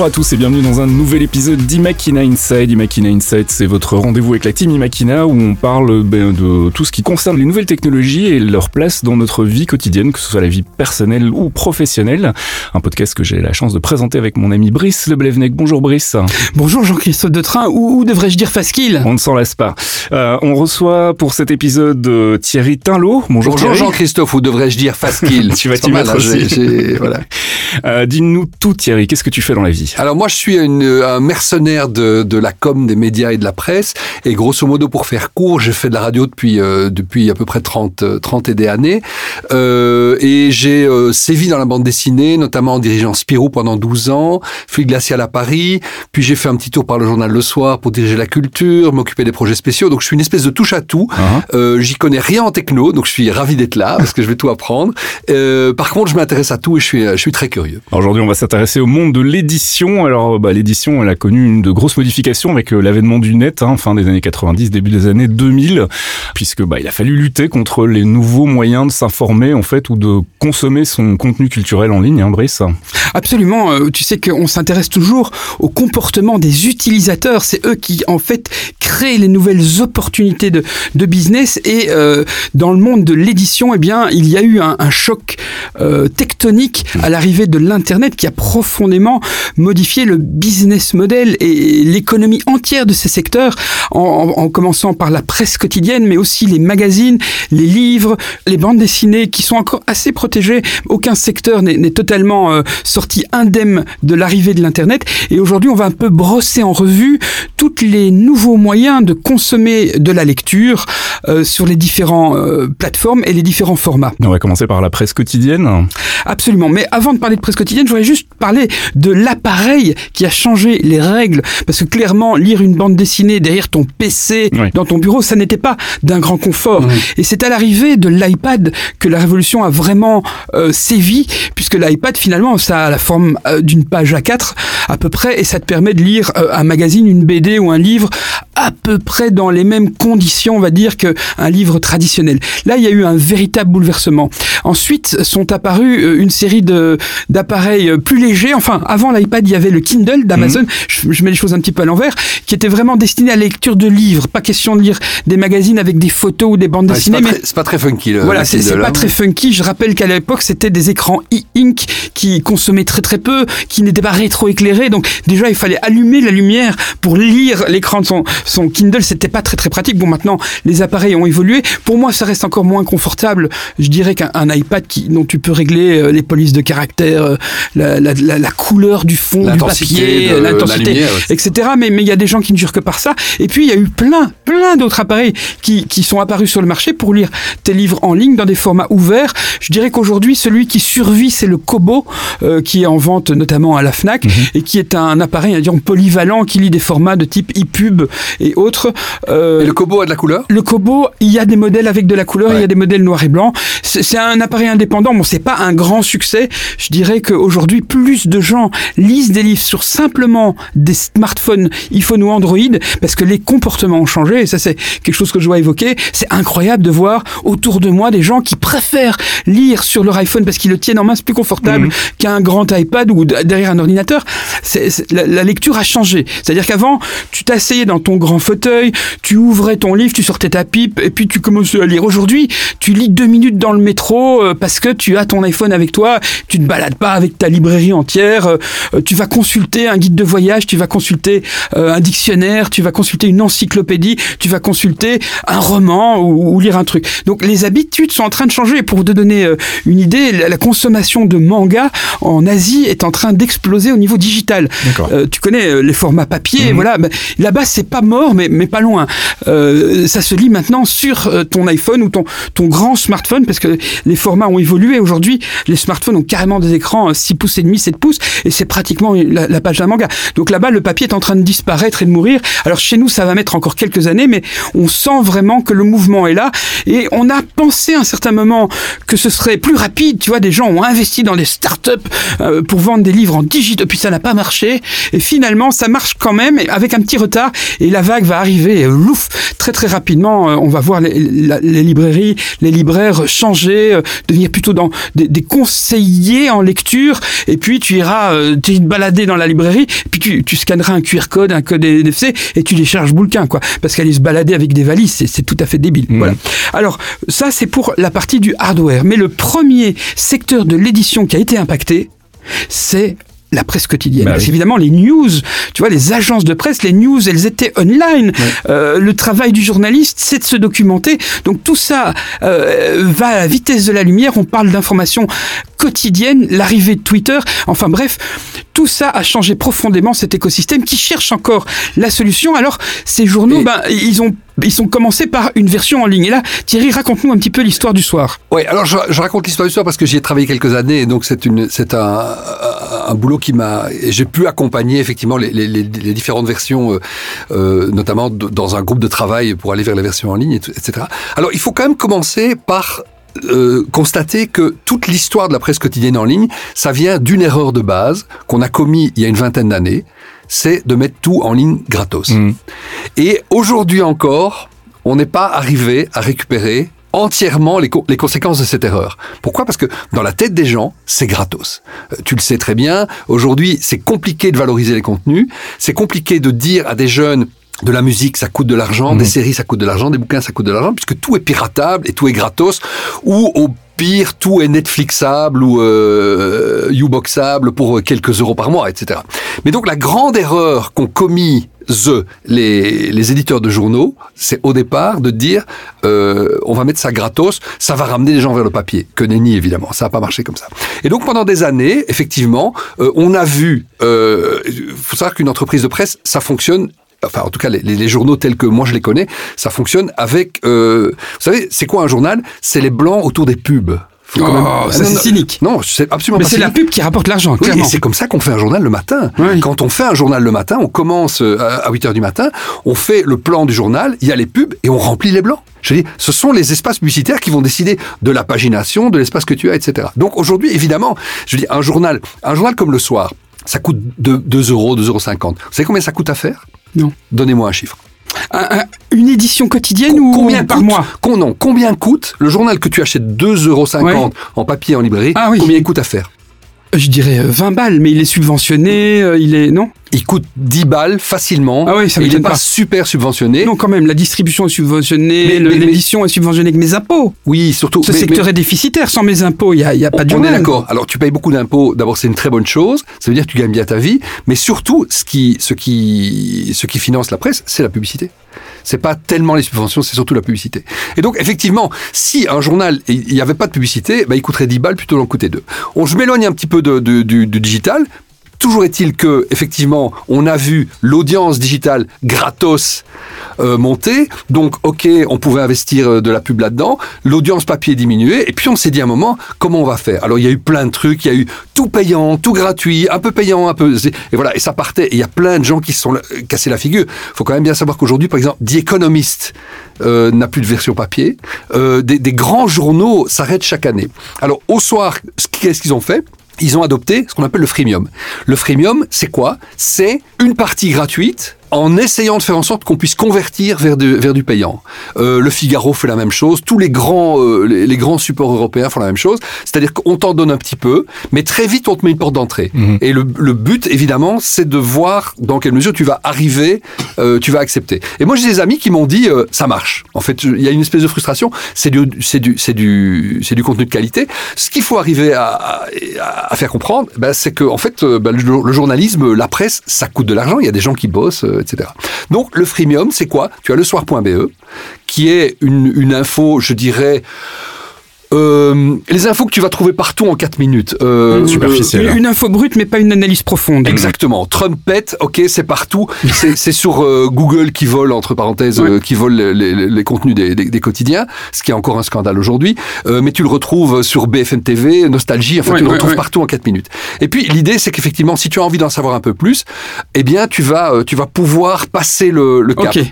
Bonjour à tous et bienvenue dans un nouvel épisode d'Imakina Inside. Imakina Inside, c'est votre rendez-vous avec la team Imakina où on parle ben, de tout ce qui concerne les nouvelles technologies et leur place dans notre vie quotidienne, que ce soit la vie personnelle ou professionnelle. Un podcast que j'ai la chance de présenter avec mon ami Brice Leblevnec. Bonjour Brice. Bonjour Jean-Christophe de Train, ou, devrais-je dire Fasquille On ne s'en lasse pas. Euh, on reçoit pour cet épisode euh, Thierry Tinlot. Bonjour, Bonjour Jean-Christophe, ou devrais-je dire Fasquille Tu vas t'y mettre aussi. Voilà. Euh, Dis-nous tout Thierry, qu'est-ce que tu fais dans la vie? Alors moi je suis un mercenaire de, de, la com, des médias et de la presse et grosso modo pour faire court, j'ai fait de la radio depuis euh, depuis à peu près 30 30 et des années euh, et j'ai euh, sévi dans la bande dessinée, notamment en dirigeant Spirou pendant 12 ans, Fluide glacial à Paris, puis j'ai fait un petit tour par le journal Le Soir pour diriger la culture, m'occuper des projets spéciaux. Donc je suis une espèce de touche à tout. Uh-huh. euh, J'y connais rien en techno, donc je suis ravi d'être là parce que je vais tout apprendre. Euh, par contre, je m'intéresse à tout et je suis je suis très curieux. Aujourd'hui, on va s'intéresser au monde de l'édition. Alors, bah, l'édition, elle a connu de grosses modifications avec euh, l'avènement du net, hein, fin des années 90, début des années 2000, puisque bah, il a fallu lutter contre les nouveaux moyens de s'informer en fait ou de consommer son contenu culturel en ligne, hein, Brice. Absolument. Euh, tu sais qu'on s'intéresse toujours au comportement des utilisateurs. C'est eux qui en fait créent les nouvelles opportunités de, business. Et euh, dans le monde de l'édition, eh bien, il y a eu un, choc euh, tectonique à l'arrivée de l'internet qui a profondément modifié le business model et l'économie entière de ces secteurs, en, en, commençant par la presse quotidienne, mais aussi les magazines, les livres, les bandes dessinées, qui sont encore assez protégés. Aucun secteur n'est totalement euh, sorti indemne de l'arrivée de l'Internet. Et aujourd'hui, on va un peu brosser en revue tous les nouveaux moyens de consommer de la lecture euh, sur les différentes euh, plateformes et les différents formats. On va commencer par la presse quotidienne. Absolument. Mais avant de parler de presse quotidienne, je voudrais juste parler de l'appareil qui a changé les règles. Parce que clairement, lire une bande dessinée derrière ton PC, oui. dans ton bureau, ça n'était pas d'un grand confort. Oui. Et c'est à l'arrivée de l'iPad que la révolution a vraiment euh, sévi, puisque l'iPad, finalement, ça a la forme euh, d'une page A4 à peu près, et ça te permet de lire euh, un magazine, une BD ou un livre à peu près dans les mêmes conditions, on va dire, qu'un livre traditionnel. Là, il y a eu un véritable bouleversement. Ensuite, sont apparus une série de d'appareils plus légers. Enfin, avant l'iPad, il y avait le Kindle d'Amazon. Mmh. Je, je, mets les choses un petit peu à l'envers, qui était vraiment destiné à la lecture de livres. Pas question de lire des magazines avec des photos ou des bandes ouais, dessinées. C'est pas, mais... pas, très funky. Le, voilà, c'est pas très funky. Je rappelle qu'à l'époque, c'était des écrans e-ink qui consommaient très très peu, qui n'étaient pas rétro-éclairés. Donc déjà, il fallait allumer la lumière pour lire l'écran de son, son Kindle. C'était pas très très pratique. Bon, maintenant, les appareils ont évolué. Pour moi, ça reste encore moins confortable. Je dirais qu'un iPad qui, dont tu peux régler euh, les polices de caractère, euh, la, la, la, la, couleur du fond du papier, l'intensité, etc. Mais mais il y a des gens qui ne jurent que par ça. Et puis il y a eu plein plein d'autres appareils qui, qui sont apparus sur le marché pour lire tes livres en ligne dans des formats ouverts. Je dirais qu'aujourd'hui, celui qui survit, c'est le Kobo, euh, qui est en vente notamment à la Fnac, mm -hmm. et qui est un appareil, à dire, polyvalent, qui lit des formats de type ePub et autres. Euh, et le Kobo a de la couleur? Le Kobo, il y a des modèles avec de la couleur, ouais. il y a des modèles noir et blanc. C'est un appareil indépendant. Bon, c'est pas un grand succès. Je dirais qu'aujourd'hui, plus de gens lisent des livres sur simplement des smartphones, iPhone ou Android, parce que les comportements ont changé. Et ça, c'est quelque chose que je dois évoquer. C'est incroyable de voir autour de moi des gens qui préfèrent lire sur leur iPhone parce qu'ils le tiennent en main, c'est plus confortable mmh. qu'un grand iPad ou derrière un ordinateur. C est, c est, la, la, lecture a changé. C'est-à-dire qu'avant, tu t'asseyais dans ton grand fauteuil, tu ouvrais ton livre, tu sortais ta pipe et puis tu commençais à lire. Aujourd'hui, tu lis deux minutes dans le métro euh, parce que tu as ton iPhone avec toi, tu ne balades pas avec ta librairie entière, euh, tu vas consulter un guide de voyage, tu vas consulter euh, un dictionnaire, tu vas consulter une encyclopédie, tu vas consulter un roman ou, ou, lire un truc. Donc les habitudes sont en train de changer. Pour te donner euh, une idée, la, la consommation de manga en Asie est en train d'exploser au niveau digital. Euh, tu connais les formats papier, mmh. voilà. Là-bas, c'est pas mort, mais, mais pas loin. Ça se lit maintenant sur ton iPhone ou ton, ton grand smartphone parce que les formats ont évolué. Aujourd'hui, les smartphones ont carrément des écrans 6 pouces et demi, 7 pouces et c'est pratiquement la, page d'un manga. Donc là-bas, le papier est en train de disparaître et de mourir. Alors chez nous, ça va mettre encore quelques années, mais on sent vraiment que le mouvement est là et on a pensé à un certain moment que ce serait plus rapide. Tu vois, des gens ont investi dans des startups euh, pour vendre des livres en digitaux, puis ça n'a pas marché. Et finalement, ça marche quand même, avec un petit retard. Et la vague va arriver, euh, louf, très très rapidement. Euh, on va voir les, librairies, les libraires changer, euh, devenir plutôt dans des, des, conseillers en lecture. Et puis tu iras, balader dans la librairie, puis tu, tu scanneras un QR code, un code NFC, et tu les charges bouquins, quoi. Parce qu'aller se balader avec des valises, c'est tout à fait débile. Mmh. Voilà. Alors, ça, c'est pour la partie du hardware. Mais le premier secteur de l'édition qui a été impacté, c'est la presse quotidienne. Bah Parce oui. évidemment, les news, tu vois, les agences de presse, les news, elles étaient online. Euh, le travail du journaliste, c'est de se documenter. Donc tout ça euh, va à la vitesse de la lumière. On parle d'informations quotidiennes, l'arrivée de Twitter. Enfin bref, tout ça a changé profondément cet écosystème qui cherche encore la solution. Alors ces journaux, Et- ben ils ont ils sont commencés par une version en ligne. Et là, Thierry, raconte-nous un petit peu l'histoire du soir. Oui, alors je, je raconte l'histoire du soir parce que j'y ai travaillé quelques années et donc c'est une c'est un, un, boulot qui m'a j'ai pu accompagner effectivement les, les, les, les différentes versions, euh, euh, notamment dans un groupe de travail pour aller vers les versions en ligne, etc. Alors il faut quand même commencer par euh, constater que toute l'histoire de la presse quotidienne en ligne, ça vient d'une erreur de base qu'on a commis il y a une vingtaine d'années, c'est de mettre tout en ligne gratos. Mmh. Et aujourd'hui encore, on n'est pas arrivé à récupérer entièrement les, co- les conséquences de cette erreur. Pourquoi? Parce que dans la tête des gens, c'est gratos. Euh, tu le sais très bien, aujourd'hui, c'est compliqué de valoriser les contenus, c'est compliqué de dire à des jeunes de la musique, ça coûte de l'argent, Mhm. des séries, ça coûte de l'argent, des bouquins, ça coûte de l'argent, puisque tout est piratable et tout est gratos, ou au pire, tout est Netflixable ou euh, Uboxable pour quelques euros par mois, etc. Mais donc la grande erreur qu'ont commis les, éditeurs de journaux, c'est au départ de dire euh, on va mettre ça gratos, ça va ramener les gens vers le papier. Que nenni évidemment, ça n'a pas marché comme ça. Et donc pendant des années, effectivement, euh, on a vu, euh, faut savoir qu'une entreprise de presse, ça fonctionne enfin en tout cas les, journaux tels que moi je les connais, ça fonctionne avec, euh, vous savez, c'est quoi un journal? C'est les blancs autour des pubs. Oh, même- Ah, c'est cynique. Non, c'est absolument Mais c'est la pub qui rapporte l'argent, Oui, clairement. c'est comme ça qu'on fait un journal le matin. Oui. Quand on fait un journal le matin, on commence euh, à à 8 heures du matin, on fait le plan du journal, il y a les pubs et on remplit les blancs. Je dis, ce sont les espaces publicitaires qui vont décider de la pagination, de l'espace que tu as, etc. Donc aujourd'hui, évidemment, je dis, un journal, un journal comme le soir, ça coûte 2, 2 euros, 2,50 euros. Vous savez combien ça coûte à faire? Non. Donnez-moi un chiffre. Un- un- une édition quotidienne ou combien par coûte, mois con- non, combien coûte le journal que tu achètes 2,50 euros en papier en librairie Ah oui. Combien il coûte à faire Je dirais euh, 20 balles, mais il est subventionné, euh, il est... Non? Il coûte 10 balles facilement. Ah oui, ça il n'est pas pas. super subventionné. Non, quand même, la distribution est subventionnée, mais- l'édition est subventionnée avec mes impôts. Oui, surtout. Ce mais- secteur mais- est déficitaire, sans mes impôts, il n'y a, y a pas de on est d'accord. Alors tu payes beaucoup d'impôts. D'abord, c'est une très bonne chose. Ça veut dire que tu gagnes bien ta vie. Mais surtout, ce qui, ce qui, ce qui finance la presse, c'est la publicité. C'est pas tellement les subventions, c'est surtout la publicité. Et donc, effectivement, si un journal, il n'y avait pas de publicité, bah, il coûterait 10 balles plutôt d'en coûter 2. On, je m'éloigne un petit peu de, du digital. Toujours est-il que, effectivement, on a vu l'audience digitale gratos euh, monter. Donc, ok, on pouvait investir euh, de la pub là-dedans. L'audience papier diminuait. Et puis, on s'est dit à un moment, comment on va faire? Alors, il y a eu plein de trucs. Il y a eu tout payant, tout gratuit, un peu payant, un peu. Et voilà. Et ça partait. Et il y a plein de gens qui se sont euh, cassés la figure. faut quand même bien savoir qu'aujourd'hui, par exemple, The Economist euh, n'a plus de version papier. Euh, des, des grands journaux s'arrêtent chaque année. Alors, au soir, ce- qu'est-ce qu'ils ont fait? Ils ont adopté ce qu'on appelle le freemium. Le freemium, c'est quoi? C'est une partie gratuite en essayant de faire en sorte qu'on puisse convertir vers, de- vers du payant. Euh, le Figaro fait la même chose, tous les grands, euh, les, les grands supports européens font la même chose, c'est-à-dire qu'on t'en donne un petit peu, mais très vite on te met une porte d'entrée. Mhm. Et le, le but, évidemment, c'est de voir dans quelle mesure tu vas arriver, euh, tu vas accepter. Et moi, j'ai des amis qui m'ont dit, euh, ça marche. En fait, il y a une espèce de frustration, c'est du, c'est du, c'est du, c'est du contenu de qualité. Ce qu'il faut arriver à, à, à faire comprendre, ben, c'est que en fait, euh, ben, le, le journalisme, la presse, ça coûte de l'argent. Il y a des gens qui bossent, euh, etc. Donc, le freemium, c'est quoi? Tu as le soir.be, qui est une info, je dirais. Euh, les infos que tu vas trouver partout en 4 minutes. Euh, Superficiel. Une, une info brute, mais pas une analyse profonde. Exactement. Trump pète, ok, c'est partout. C'est c'est sur euh, Google qui vole, entre parenthèses, Ouais. euh, qui vole les, les- les contenus des, des- des quotidiens, ce qui est encore un scandale aujourd'hui. Euh, mais tu le retrouves sur BFM TV, Nostalgie, enfin Ouais, tu le ouais, retrouves ouais. partout en 4 minutes. Et puis l'idée, c'est qu'effectivement, si tu as envie d'en savoir un peu plus, eh bien, tu vas, euh, tu vas pouvoir passer le, le cap. Ok,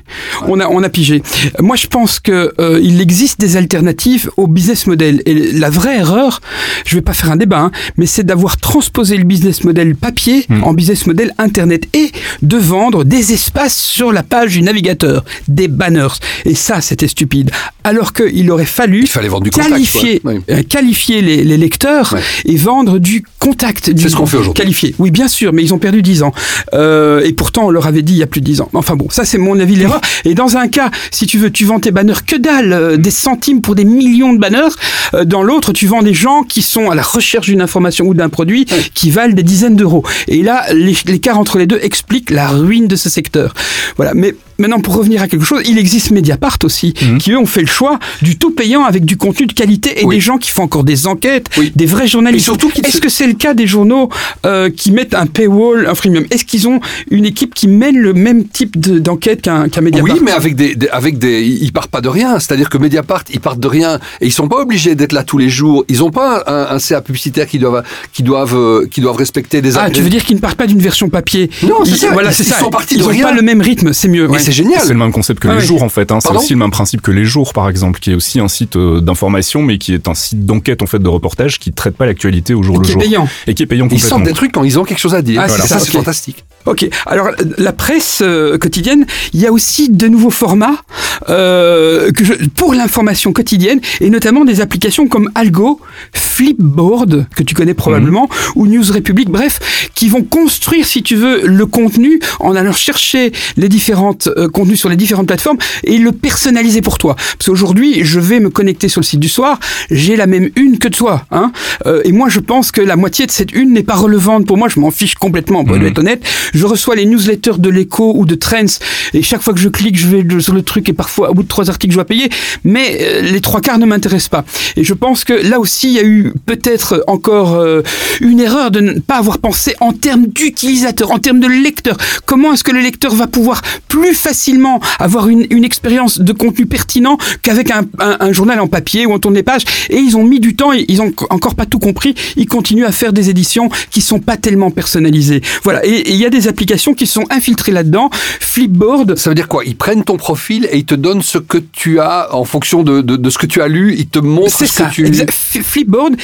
on a, on a pigé. Moi, je pense que euh, il existe des alternatives au business model. Et la vraie erreur, je vais pas faire un débat, hein, mais c'est d'avoir transposé le business model papier Hmm. en business model internet et de vendre des espaces sur la page du navigateur, des banners. Et ça, c'était stupide. Alors qu'il aurait fallu Il fallait vendre du contact, qualifier, quoi. Oui. euh, qualifier les, les lecteurs Ouais. et vendre du contact. du ce qu'on fait aujourd'hui. Qualifié. Oui, bien sûr, mais ils ont perdu 10 ans. Euh, et pourtant, on leur avait dit il y a plus de 10 ans. Enfin bon, ça c'est mon avis l'erreur. Et dans un cas, si tu veux, tu vends tes banners que dalle, euh, des centimes pour des millions de banners. Euh, dans l'autre, tu vends des gens qui sont à la recherche d'une information ou d'un produit qui valent des dizaines d'euros. Et là, l'é- l'écart entre les deux explique la ruine de ce secteur. Voilà. Mais maintenant, pour revenir à quelque chose, il existe Mediapart aussi, qui eux ont fait le choix du tout payant avec du contenu de qualité et Oui. des gens qui font encore des enquêtes, Oui. des vrais journalistes. Surtout Est-ce se- que c'est le cas des journaux euh, qui mettent un paywall, un freemium? Est-ce qu'ils ont une équipe qui mène le même type de- d'enquête qu'un Mediapart? Oui, mais avec des, des- avec des, ils partent pas de rien. C'est-à-dire que Mediapart, ils partent de rien et ils sont pas obligés d'être là tous les jours. Ils ont pas un, un CA publicitaire qui doivent, qui doivent, euh, qui doivent respecter des. Ah, tu veux dire qu'ils ne partent pas d'une version papier? Non, c'est Ils- ça. Voilà, Ils- c'est ils ça. sont partis Ils de ont rien. pas le même rythme, c'est mieux. Ouais. C'est génial. C'est le même concept que Ah les oui. jours en fait. Hein. C'est aussi le même principe que les jours par exemple, qui est aussi un site euh, d'information, mais qui est un site d'enquête en fait de reportage qui traite pas l'actualité au jour Et le qui est jour payant. et qui est payant Ils sortent des trucs quand ils ont quelque chose à dire. Ah, Voilà. ça, ça, c'est fantastique. Ok. Alors la presse euh, quotidienne, il y a aussi de nouveaux formats euh, que je, pour l'information quotidienne et notamment des applications comme Algo, Flipboard que tu connais probablement ou News Republic, bref, qui vont construire, si tu veux, le contenu en allant chercher les différentes euh, contenus sur les différentes plateformes et le personnaliser pour toi. Parce qu'aujourd'hui, je vais me connecter sur le site du soir, j'ai la même une que toi, hein. Euh, et moi, je pense que la moitié de cette une n'est pas relevante pour moi. Je m'en fiche complètement, pour Mhm. être honnête. Je reçois les newsletters de l'écho ou de Trends et chaque fois que je clique, je vais sur le truc et parfois au bout de trois articles, je dois payer. Mais euh, les trois quarts ne m'intéressent pas. Et je pense que là aussi, il y a eu peut-être encore euh, une erreur de ne pas avoir pensé en termes d'utilisateur, en termes de lecteur. Comment est-ce que le lecteur va pouvoir plus facilement avoir une, expérience de contenu pertinent qu'avec un, un- journal en papier où on tourne les pages Et ils ont mis du temps, ils ont encore pas tout compris. Ils continuent à faire des éditions qui sont pas tellement personnalisées. Voilà. Et il y a des applications qui sont infiltrées là-dedans. Flipboard, Ça veut dire quoi? Ils prennent ton profil et ils te donnent ce que tu as en fonction de, de, de ce que tu as lu. Ils te montrent ce ça. que tu. F- Flipboard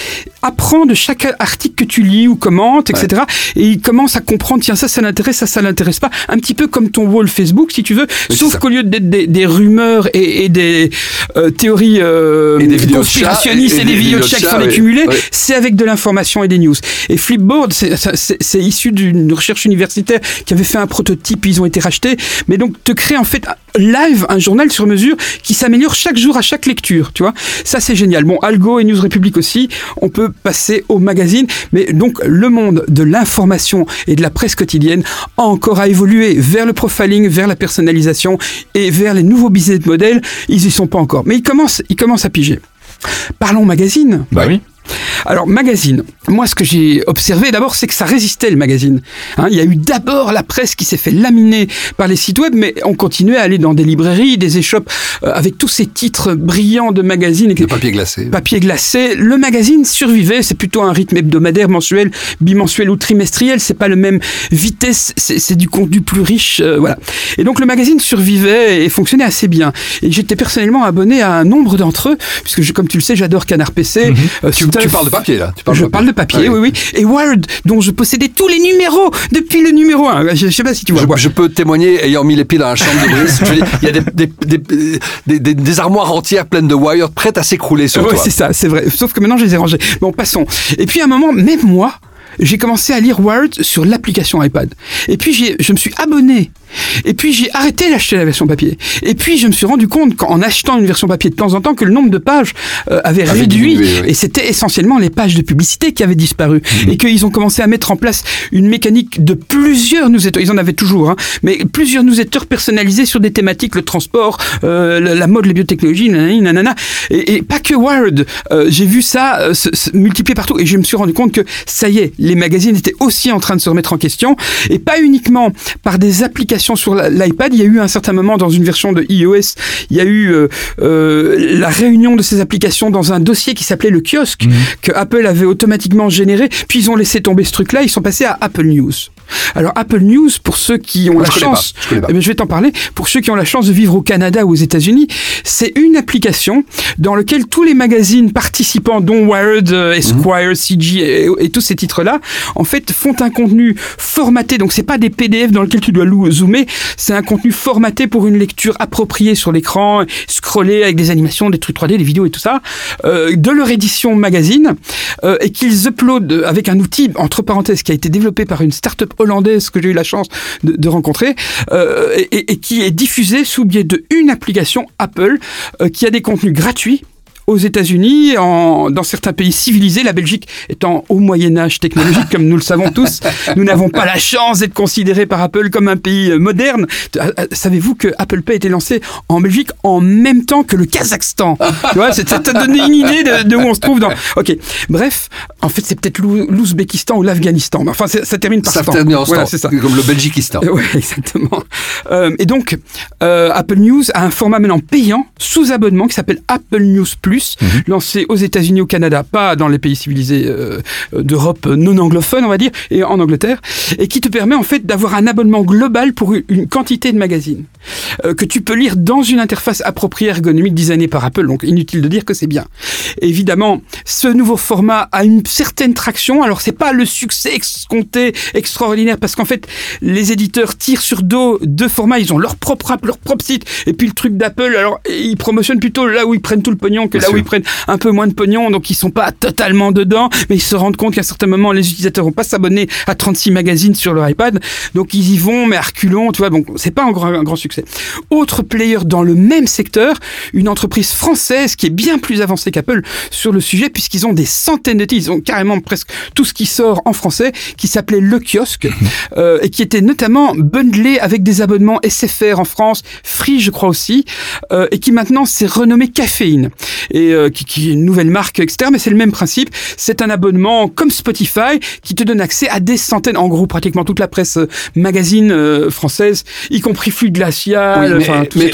apprend de chaque article que tu lis ou commentes, etc. Et il commence à comprendre, tiens, ça, ça l'intéresse, ça, ça l'intéresse pas. Un petit peu comme ton wall Facebook, si tu veux. Sauf qu'au lieu d'être des, des rumeurs et, et des euh, théories euh, Et des conspirationnistes chat, et, des vidéos de chat qui sont Ouais. c'est avec de l'information et des news. Et Flipboard, c'est issu d'une recherche universitaire qui avait fait un prototype, ils ont été rachetés. Mais donc, te crée en fait live un journal sur mesure qui s'améliore chaque jour à chaque lecture, tu vois. Ça, c'est génial. Bon, Algo et News Republic aussi, on peut passer au magazine. Mais donc, le monde de l'information et de la presse quotidienne a encore à évoluer vers le profiling, vers la personnalisation et vers les nouveaux business models. Ils y sont pas encore. Mais ils commencent, ils commencent à piger. Parlons magazine. Bah oui. Alors, magazine. Moi, ce que j'ai observé d'abord, c'est que ça résistait le magazine. Hein, il y a eu d'abord la presse qui s'est fait laminer par les sites web, mais on continuait à aller dans des librairies, des échoppes, euh, avec tous ces titres brillants de magazines. De papier glacé. Papier glacé. Le magazine survivait. C'est plutôt un rythme hebdomadaire, mensuel, bimensuel ou trimestriel. C'est pas le même vitesse. C'est du contenu plus riche. euh, voilà. Et donc le magazine survivait et fonctionnait assez bien. Et j'étais personnellement abonné à un nombre d'entre eux, puisque je- comme tu le sais, j'adore Canard PC. euh, Tu, Tu parles de papier là. Tu parles je parle de papier, oui, oui. Et Wired, dont je possédais tous les numéros depuis le numéro 1. Je, je sais pas si tu vois. Je, peux témoigner, ayant mis les pieds dans la chambre de Brice, il y a des, des, des, des- des- des armoires entières pleines de wires prêtes à s'écrouler sur Ouais, toi. c'est ça, c'est vrai. Sauf que maintenant, je les ai rangés. Bon, passons. Et puis, à un moment, même moi, j'ai commencé à lire Wired sur l'application iPad. Et puis, j'ai- je me suis abonné. Et puis, j'ai arrêté d'acheter la version papier. Et puis, je me suis rendu compte, qu'en achetant une version papier de temps en temps, que le nombre de pages euh, avait, Avait réduit. diminué, oui. Et c'était essentiellement les pages de publicité qui avaient disparu. Et qu'ils ont commencé à mettre en place une mécanique de plusieurs newsletters. Ils en avaient toujours, hein, mais plusieurs newsletters personnalisés sur des thématiques, le transport, euh, la, mode, les biotechnologies, nanani, nanana. Et, et pas que Wired. Euh, J'ai vu ça euh, se, se multiplier partout et je me suis rendu compte que ça y est, les magazines étaient aussi en train de se remettre en question et pas uniquement par des applications sur l'iPad. Il y a eu un certain moment dans une version de iOS, il y a eu euh, euh, la réunion de ces applications dans un dossier qui s'appelait le kiosque que Apple avait automatiquement généré. Puis ils ont laissé tomber ce truc-là. Ils sont passés à Apple News. Alors Apple News, pour ceux qui ont la chance, je, eh je vais t'en parler, pour ceux qui ont la chance de vivre au Canada ou aux États-Unis, c'est une application dans laquelle tous les magazines participants, dont Wired, euh, Esquire, mhm. CG et, tous ces titres-là, en fait, font un contenu formaté. Donc c'est pas des PDF dans lesquels tu dois zoomer, c'est un contenu formaté pour une lecture appropriée sur l'écran, scroller avec des animations, des trucs 3D, des vidéos et tout ça, euh, de leur édition magazine, euh, et qu'ils uploadent avec un outil entre parenthèses qui a été développé par une start-up hollandaise que j'ai eu la chance de, rencontrer euh, et, qui est diffusée sous biais de une application Apple euh, qui a des contenus gratuits aux États-Unis, dans certains pays civilisés, la Belgique étant au Moyen Âge technologique, comme nous le savons tous, nous n'avons pas la chance d'être considérés par Apple comme un pays euh, moderne. Euh, euh, savez-vous que Apple Pay a été lancé en Belgique en même temps que le Kazakhstan? Tu vois, ça t'a donné une idée de, où on se trouve dans. Ok, bref, en fait, c'est peut-être l'Ouzbékistan ou l'Afghanistan. Enfin, ça termine par ça. termine en voilà, c'est ça. Comme le Belgiquistan. Oui, exactement. et donc, Apple News a un format maintenant payant sous abonnement qui s'appelle Apple News Plus Mhm. lancé aux États-Unis, au Canada, pas dans les pays civilisés euh, d'Europe non anglophone, on va dire, et en Angleterre, et qui te permet en fait d'avoir un abonnement global pour une quantité de magazines euh, que tu peux lire dans une interface appropriée ergonomique designée par Apple. Donc inutile de dire que c'est bien. évidemment, ce nouveau format a une certaine traction. Alors c'est pas le succès escompté extraordinaire parce qu'en fait les éditeurs tirent sur dos deux formats. Ils ont leur propre app, leur propre site, et puis le truc d'Apple. Alors ils promotionnent plutôt là où ils prennent tout le pognon que là où ils prennent un peu moins de pognon, donc ils sont pas totalement dedans, mais ils se rendent compte qu'à un certain moment, les utilisateurs vont pas s'abonner à 36 magazines sur leur iPad, donc ils y vont, mais à reculons, tu vois, bon, c'est pas un grand, un grand succès. Autre player dans le même secteur, une entreprise française qui est bien plus avancée qu'Apple sur le sujet, puisqu'ils ont des centaines de titres, ils ont carrément presque tout ce qui sort en français, qui s'appelait Le Kiosque, euh, et qui était notamment bundlé avec des abonnements SFR en France, Free je crois aussi, euh, et qui maintenant s'est renommé Caféine et euh, qui, qui, est une nouvelle marque, etc. Mais c'est le même principe. C'est un abonnement comme Spotify qui te donne accès à des centaines, en gros pratiquement toute la presse euh, magazine euh, française, y compris Flux Glacial. Oui, mais,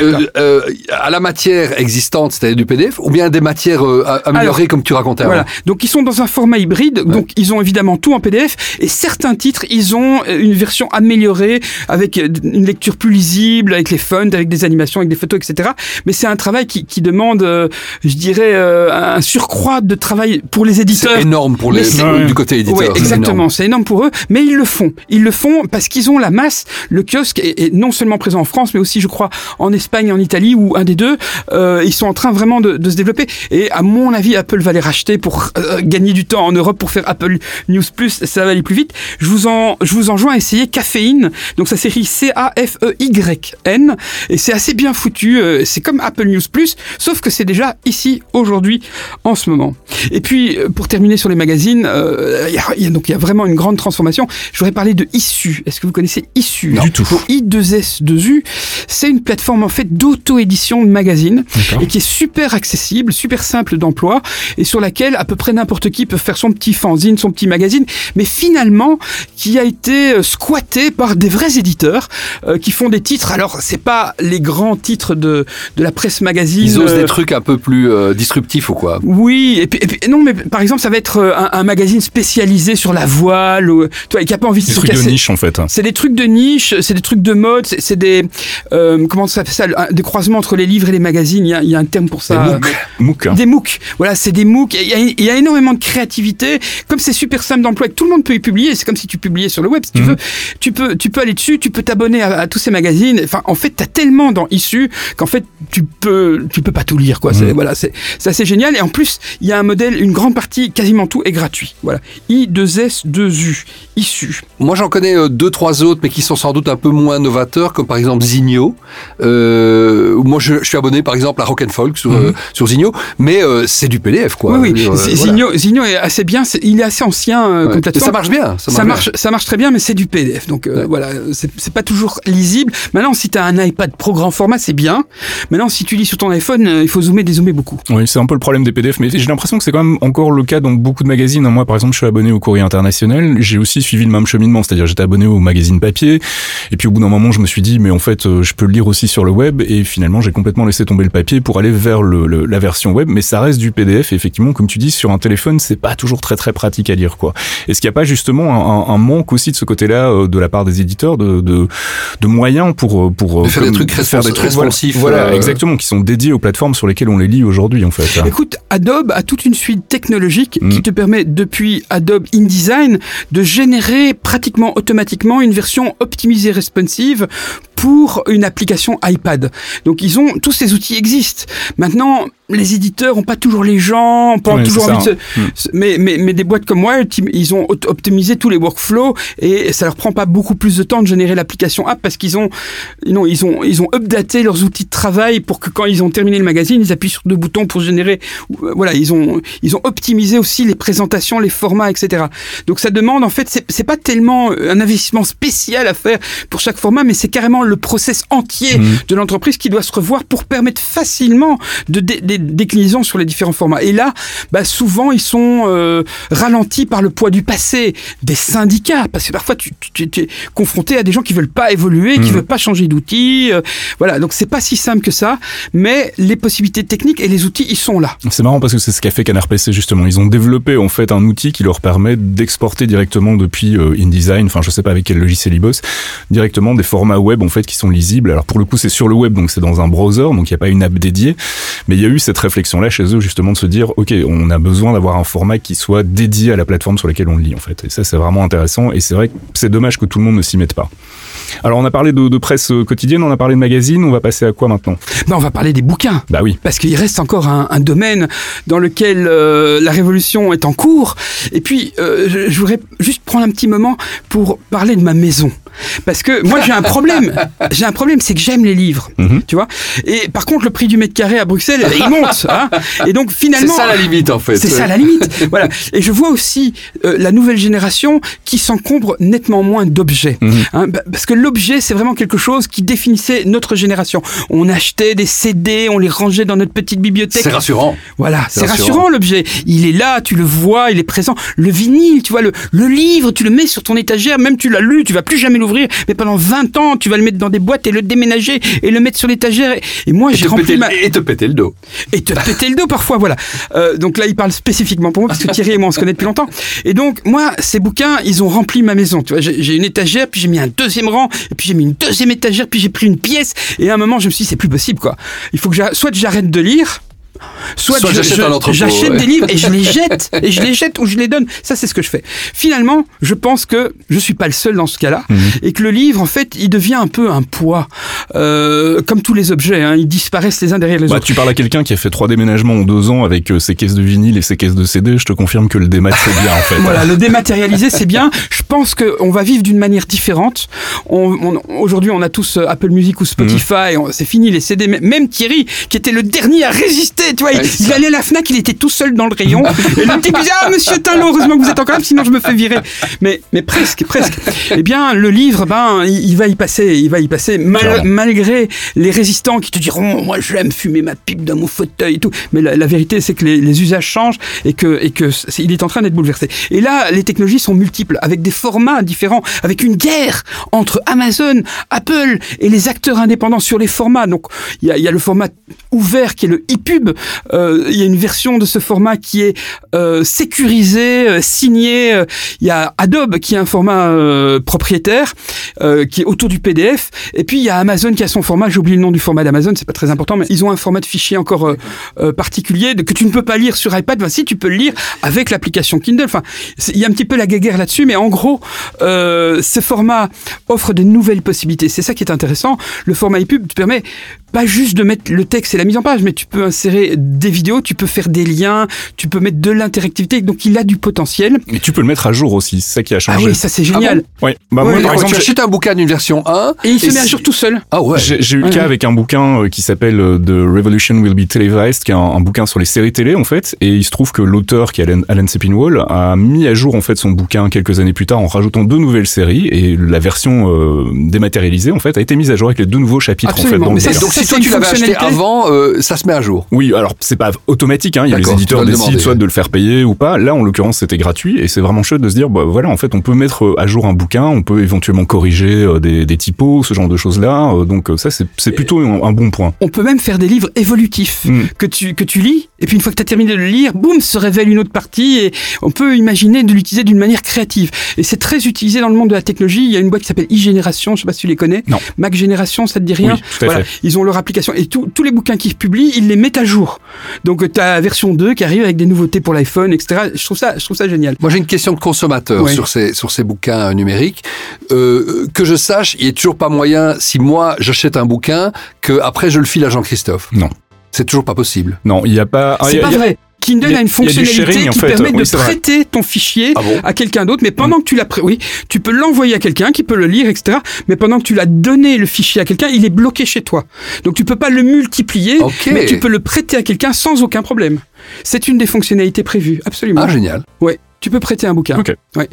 à la matière existante, c'est-à-dire du PDF, ou bien des matières améliorées comme tu racontais Voilà. Donc ils sont dans un format hybride. Donc ils ont évidemment tout en PDF et certains titres, ils ont une version améliorée avec une lecture plus lisible, avec les fonts, avec des animations, avec des photos, etc. Mais c'est un travail qui, qui demande, je dirais, euh, un surcroît de travail pour les éditeurs. C'est énorme pour les, du côté éditeur. Exactement, c'est énorme. pour eux, mais ils le font. Ils le font parce qu'ils ont la masse. Le kiosque est, non seulement présent en France, mais aussi, je crois, en Espagne en Italie, ou un des deux. Euh, ils sont en train vraiment de, de, se développer. Et à mon avis, Apple va les racheter pour euh, gagner du temps en Europe pour faire Apple News Plus. Ça va aller plus vite. Je vous en, je vous enjoins à essayer Caféine. Donc ça s'écrit C-A-F-E-Y-N. Et c'est assez bien foutu. C'est comme Apple News Plus, sauf que c'est déjà ici aujourd'hui en ce moment. Et puis euh, pour terminer sur les magazines, euh, il y, a, donc il y a vraiment une grande transformation. Je voudrais parler de Issu. Est-ce que vous connaissez Issu? Du tout. I2S2U, c'est une plateforme en fait d'auto-édition de magazines et qui est super accessible, super simple d'emploi et sur laquelle à peu près n'importe qui peut faire son petit fanzine, son petit magazine, mais finalement qui a été euh, squatté par des vrais éditeurs qui font des titres. Alors c'est pas les grands titres de de la presse magazine. Ils osent des trucs un peu plus disruptif ou quoi Oui, et puis, non, mais par exemple, ça va être euh, un, magazine spécialisé sur la voile, ou, toi, qui a pas envie de des trucs de niche en fait. C'est des trucs de niche, c'est des trucs de mode, c'est des euh, comment ça s'appelle ça, des croisements entre les livres et les magazines. Il y a, il y a un terme pour ça. Des MOOC. Des MOOC. Voilà, c'est des MOOC. Il y, a, il y, a, énormément de créativité. Comme c'est super simple d'emploi, que tout le monde peut y publier. C'est comme si tu publiais sur le web, si tu mhm. veux. Tu peux, tu peux aller dessus, tu peux t'abonner à, tous ces magazines. Enfin, en fait, tu as tellement dans Issu qu'en fait, tu peux, tu peux pas tout lire, quoi. Mhm. Voilà, c'est assez génial. Et en plus, il y a un modèle, une grande partie, quasiment tout est gratuit. Voilà. I2S2U, issu. Moi, j'en connais euh, deux, trois autres, mais qui sont sans doute un peu moins novateurs, comme par exemple Zinio. Euh, moi, je, suis abonné, par exemple, à Rock and Folk sur, mhm. euh, sur Zinio, mais c'est du PDF, quoi. Oui, oui. Zinio, Zinio, est assez bien. il est assez ancien comme plateforme. ça marche bien. Ça marche, ça marche, très bien, mais c'est du PDF. Donc voilà, c'est pas toujours lisible. Maintenant, si tu as un iPad pro grand format, c'est bien. Maintenant, si tu lis sur ton iPhone, il faut zoomer, dézoomer beaucoup. Oui, c'est un peu le problème des PDF, mais j'ai l'impression que c'est quand même encore le cas dans beaucoup de magazines. Moi, par exemple, je suis abonné au Courrier International. J'ai aussi suivi le même cheminement, c'est-à-dire j'étais abonné au magazine papier. Et puis au bout d'un moment, je me suis dit, mais en fait, euh, je peux le lire aussi sur le web et finalement j'ai complètement laissé tomber le papier pour aller vers le, la version web mais ça reste du PDF et effectivement comme tu dis sur un téléphone c'est pas toujours très très pratique à lire quoi est-ce qu'il n'y a pas justement un, un, manque aussi de ce côté-là euh, de la part des éditeurs de, de, de moyens pour pour faire, des trucs, faire des trucs responsifs voilà, euh, exactement qui sont dédiés aux plateformes sur lesquelles on les lit aujourd'hui? En fait écoute Adobe a toute une suite technologique qui mm. te permet depuis Adobe InDesign de générer pratiquement automatiquement une version optimisée responsive pour une application iPad. Donc ils ont tous ces outils existent. Maintenant, les éditeurs ont pas toujours les gens, pas toujours envie de hmm. mais, mais, mais des boîtes comme moi, ils ont optimisé tous les workflows et ça leur prend pas beaucoup plus de temps de générer l'application app parce qu'ils ont, non, ils ont, ils ont updaté leurs outils de travail pour que quand ils ont terminé le magazine, ils appuient sur deux boutons pour générer, euh, voilà, ils ont, ils ont optimisé aussi les présentations, les formats, etc. Donc ça demande, en fait, c'est pas tellement un investissement spécial à faire pour chaque format, mais c'est carrément le process entier mmh. de l'entreprise qui doit se revoir pour permettre facilement de, des déclinaisons sur les différents formats. Et là, bah, souvent, ils sont euh, ralentis par le poids du passé des syndicats, parce que parfois, tu, tu, tu es confronté à des gens qui veulent pas évoluer, qui mmh. veulent pas changer d'outils. Euh, voilà, donc c'est pas si simple que ça, mais les possibilités techniques et les outils, ils sont là. C'est marrant parce que c'est ce qu'a fait Canard PC justement. Ils ont développé en fait un outil qui leur permet d'exporter directement depuis euh, InDesign, enfin je sais pas avec quel logiciel ils bossent, directement des formats web en fait qui sont lisibles. Alors pour le coup, c'est sur le web, donc c'est dans un browser, donc il n'y a pas une app dédiée. Mais il y a eu cette réflexion-là chez eux, justement, de se dire, OK, on a besoin d'avoir un format qui soit dédié à la plateforme sur laquelle on lit, en fait. Et ça, c'est vraiment intéressant. Et c'est vrai que c'est dommage que tout le monde ne s'y mette pas. Alors, on a parlé de, de, presse quotidienne, on a parlé de magazine, on va passer à quoi maintenant? Ben, On va parler des bouquins. Bah oui. Parce qu'il reste encore un, un, domaine dans lequel euh, la révolution est en cours. Et puis, euh, je, je voudrais juste prendre un petit moment pour parler de ma maison. Parce que moi j'ai un problème. J'ai un problème, c'est que j'aime les livres, mhm. tu vois. Et par contre, le prix du mètre carré à Bruxelles, il monte. Hein et donc finalement, c'est ça la limite en fait. C'est ça la limite. voilà. Et je vois aussi euh, la nouvelle génération qui s'encombre nettement moins d'objets, mhm. hein, parce que l'objet c'est vraiment quelque chose qui définissait notre génération. On achetait des CD, on les rangeait dans notre petite bibliothèque. C'est rassurant. Voilà, c'est rassurant, l'objet. Il est là, tu le vois, il est présent. Le vinyle, tu vois, le, le livre, tu le mets sur ton étagère, même tu l'as lu, tu vas plus jamais l'ouvrir, mais pendant 20 ans, tu vas le mettre dans des boîtes et le déménager et le mettre sur l'étagère. Et moi, j'ai rempli ma... Et te péter le dos. Et te péter le dos parfois, voilà. Euh, donc là, il parle spécifiquement pour moi, parce que Thierry et moi, on se connaît depuis longtemps. Et donc, moi, ces bouquins, ils ont rempli ma maison. Tu vois, j'ai une étagère, puis j'ai mis un deuxième rang, et puis j'ai mis une deuxième étagère, puis j'ai pris une pièce. Et à un moment, je me suis dit, c'est plus possible, quoi. Il faut que soit j'arrête de lire, Soit, j'achète des livres et je les jette et je les jette ou je les donne. Ça, c'est ce que je fais. Finalement, je pense que je suis pas le seul dans ce cas-là mhm. et que le livre, en fait, il devient un peu un poids, euh, comme tous les objets. Hein, ils disparaissent les uns derrière les bah, autres. Tu parles à quelqu'un qui a fait trois déménagements en deux ans avec euh, ses caisses de vinyle et ses caisses de CD. Je te confirme que le démat c'est bien en fait. voilà, le dématérialisé c'est bien. Je pense qu'on va vivre d'une manière différente. On, Aujourd'hui, on a tous euh, Apple Music ou Spotify. Mhm. C'est fini les CD. Même Thierry, qui était le dernier à résister tu vois, il, allait à la Fnac, il était tout seul dans le rayon. et le type disait, ah, monsieur Tinlo, heureusement que vous êtes encore là, sinon je me fais virer. Mais, mais presque, presque. Eh bien, le livre, ben, il, va y passer, il va y passer, malgré les résistants qui te diront, moi, j'aime fumer ma pipe dans mon fauteuil et tout. Mais la, vérité, c'est que les, les, usages changent et que, et que est, il est en train d'être bouleversé. Et là, les technologies sont multiples, avec des formats différents, avec une guerre entre Amazon, Apple et les acteurs indépendants sur les formats. Donc, il y a, y a le format ouvert qui est le e-pub, il y a une version de ce format qui est euh, sécurisé, euh, signé. Il y a Adobe qui est un format propriétaire qui est autour du PDF. Et puis il y a Amazon qui a son format. J'ai oublié le nom du format d'Amazon, c'est pas très important, mais ils ont un format de fichier encore particulier que tu ne peux pas lire sur iPad. Enfin, si tu peux le lire avec l'application Kindle. Enfin, il y a un petit peu la guerre là-dessus, mais en gros, ce format offre de nouvelles possibilités. C'est ça qui est intéressant. Le format ePub te permet pas juste de mettre le texte et la mise en page, mais tu peux insérer des vidéos, tu peux faire des liens, tu peux mettre de l'interactivité, donc il a du potentiel. Et tu peux le mettre à jour aussi, c'est ça qui a changé. Ah oui, ça c'est génial. Ah oui, bah moi par exemple, tu achètes un bouquin d'une version 1 et il se met à jour tout seul. Ah ouais. J'ai eu le cas avec un bouquin euh, qui s'appelle euh, The Revolution Will Be Televised, qui est un, bouquin sur les séries télé en fait, et il se trouve que l'auteur qui est Alan, Alan Sepinwall a mis à jour en fait son bouquin quelques années plus tard en rajoutant deux nouvelles séries et la version euh, dématérialisée en fait a été mise à jour avec les deux nouveaux chapitres Absolument. en fait. Donc si toi tu l'avais acheté avant, euh, ça se met à jour. Oui, alors c'est pas automatique, hein. il y a les éditeurs décident soit de le faire payer ou pas. Là, en l'occurrence, c'était gratuit et c'est vraiment chouette de se dire, bah voilà, en fait, on peut mettre à jour un bouquin, on peut éventuellement corriger des, des typos, ce genre de choses-là. donc ça, c'est plutôt un, bon point. On peut même faire des livres évolutifs mm. que tu que tu lis et puis une fois que tu as terminé de le lire, boum, se révèle une autre partie et on peut imaginer de l'utiliser d'une manière créative. Et c'est très utilisé dans le monde de la technologie. Il y a une boîte qui s'appelle iGénération, je sais pas si tu les connais. Non. Mac Génération, ça te dit rien oui, tout à voilà. fait. Ils ont leur application et tous les bouquins qu'ils publient, ils les mettent à jour. Donc tu as la version 2 qui arrive avec des nouveautés pour l'iPhone, etc. Je trouve ça, je trouve ça génial. Moi j'ai une question de consommateur sur ces sur ces bouquins numériques. Euh, que je sache, il est toujours pas moyen si moi j'achète un bouquin que après je le file à Jean-Christophe. Non. C'est toujours pas possible. Non, il n'y a pas. C'est pas vrai. Kindle a, une fonctionnalité qui permet de prêter ton fichier ah à quelqu'un d'autre, mais pendant que tu l'as, oui, tu peux l'envoyer à quelqu'un qui peut le lire, etc. Mais pendant que tu l'as donné le fichier à quelqu'un, il est bloqué chez toi. Donc tu peux pas le multiplier, mais tu peux le prêter à quelqu'un sans aucun problème. C'est une des fonctionnalités prévues, absolument. Ah génial. Ouais. Tu peux prêter un bouquin. Okay. Ouais.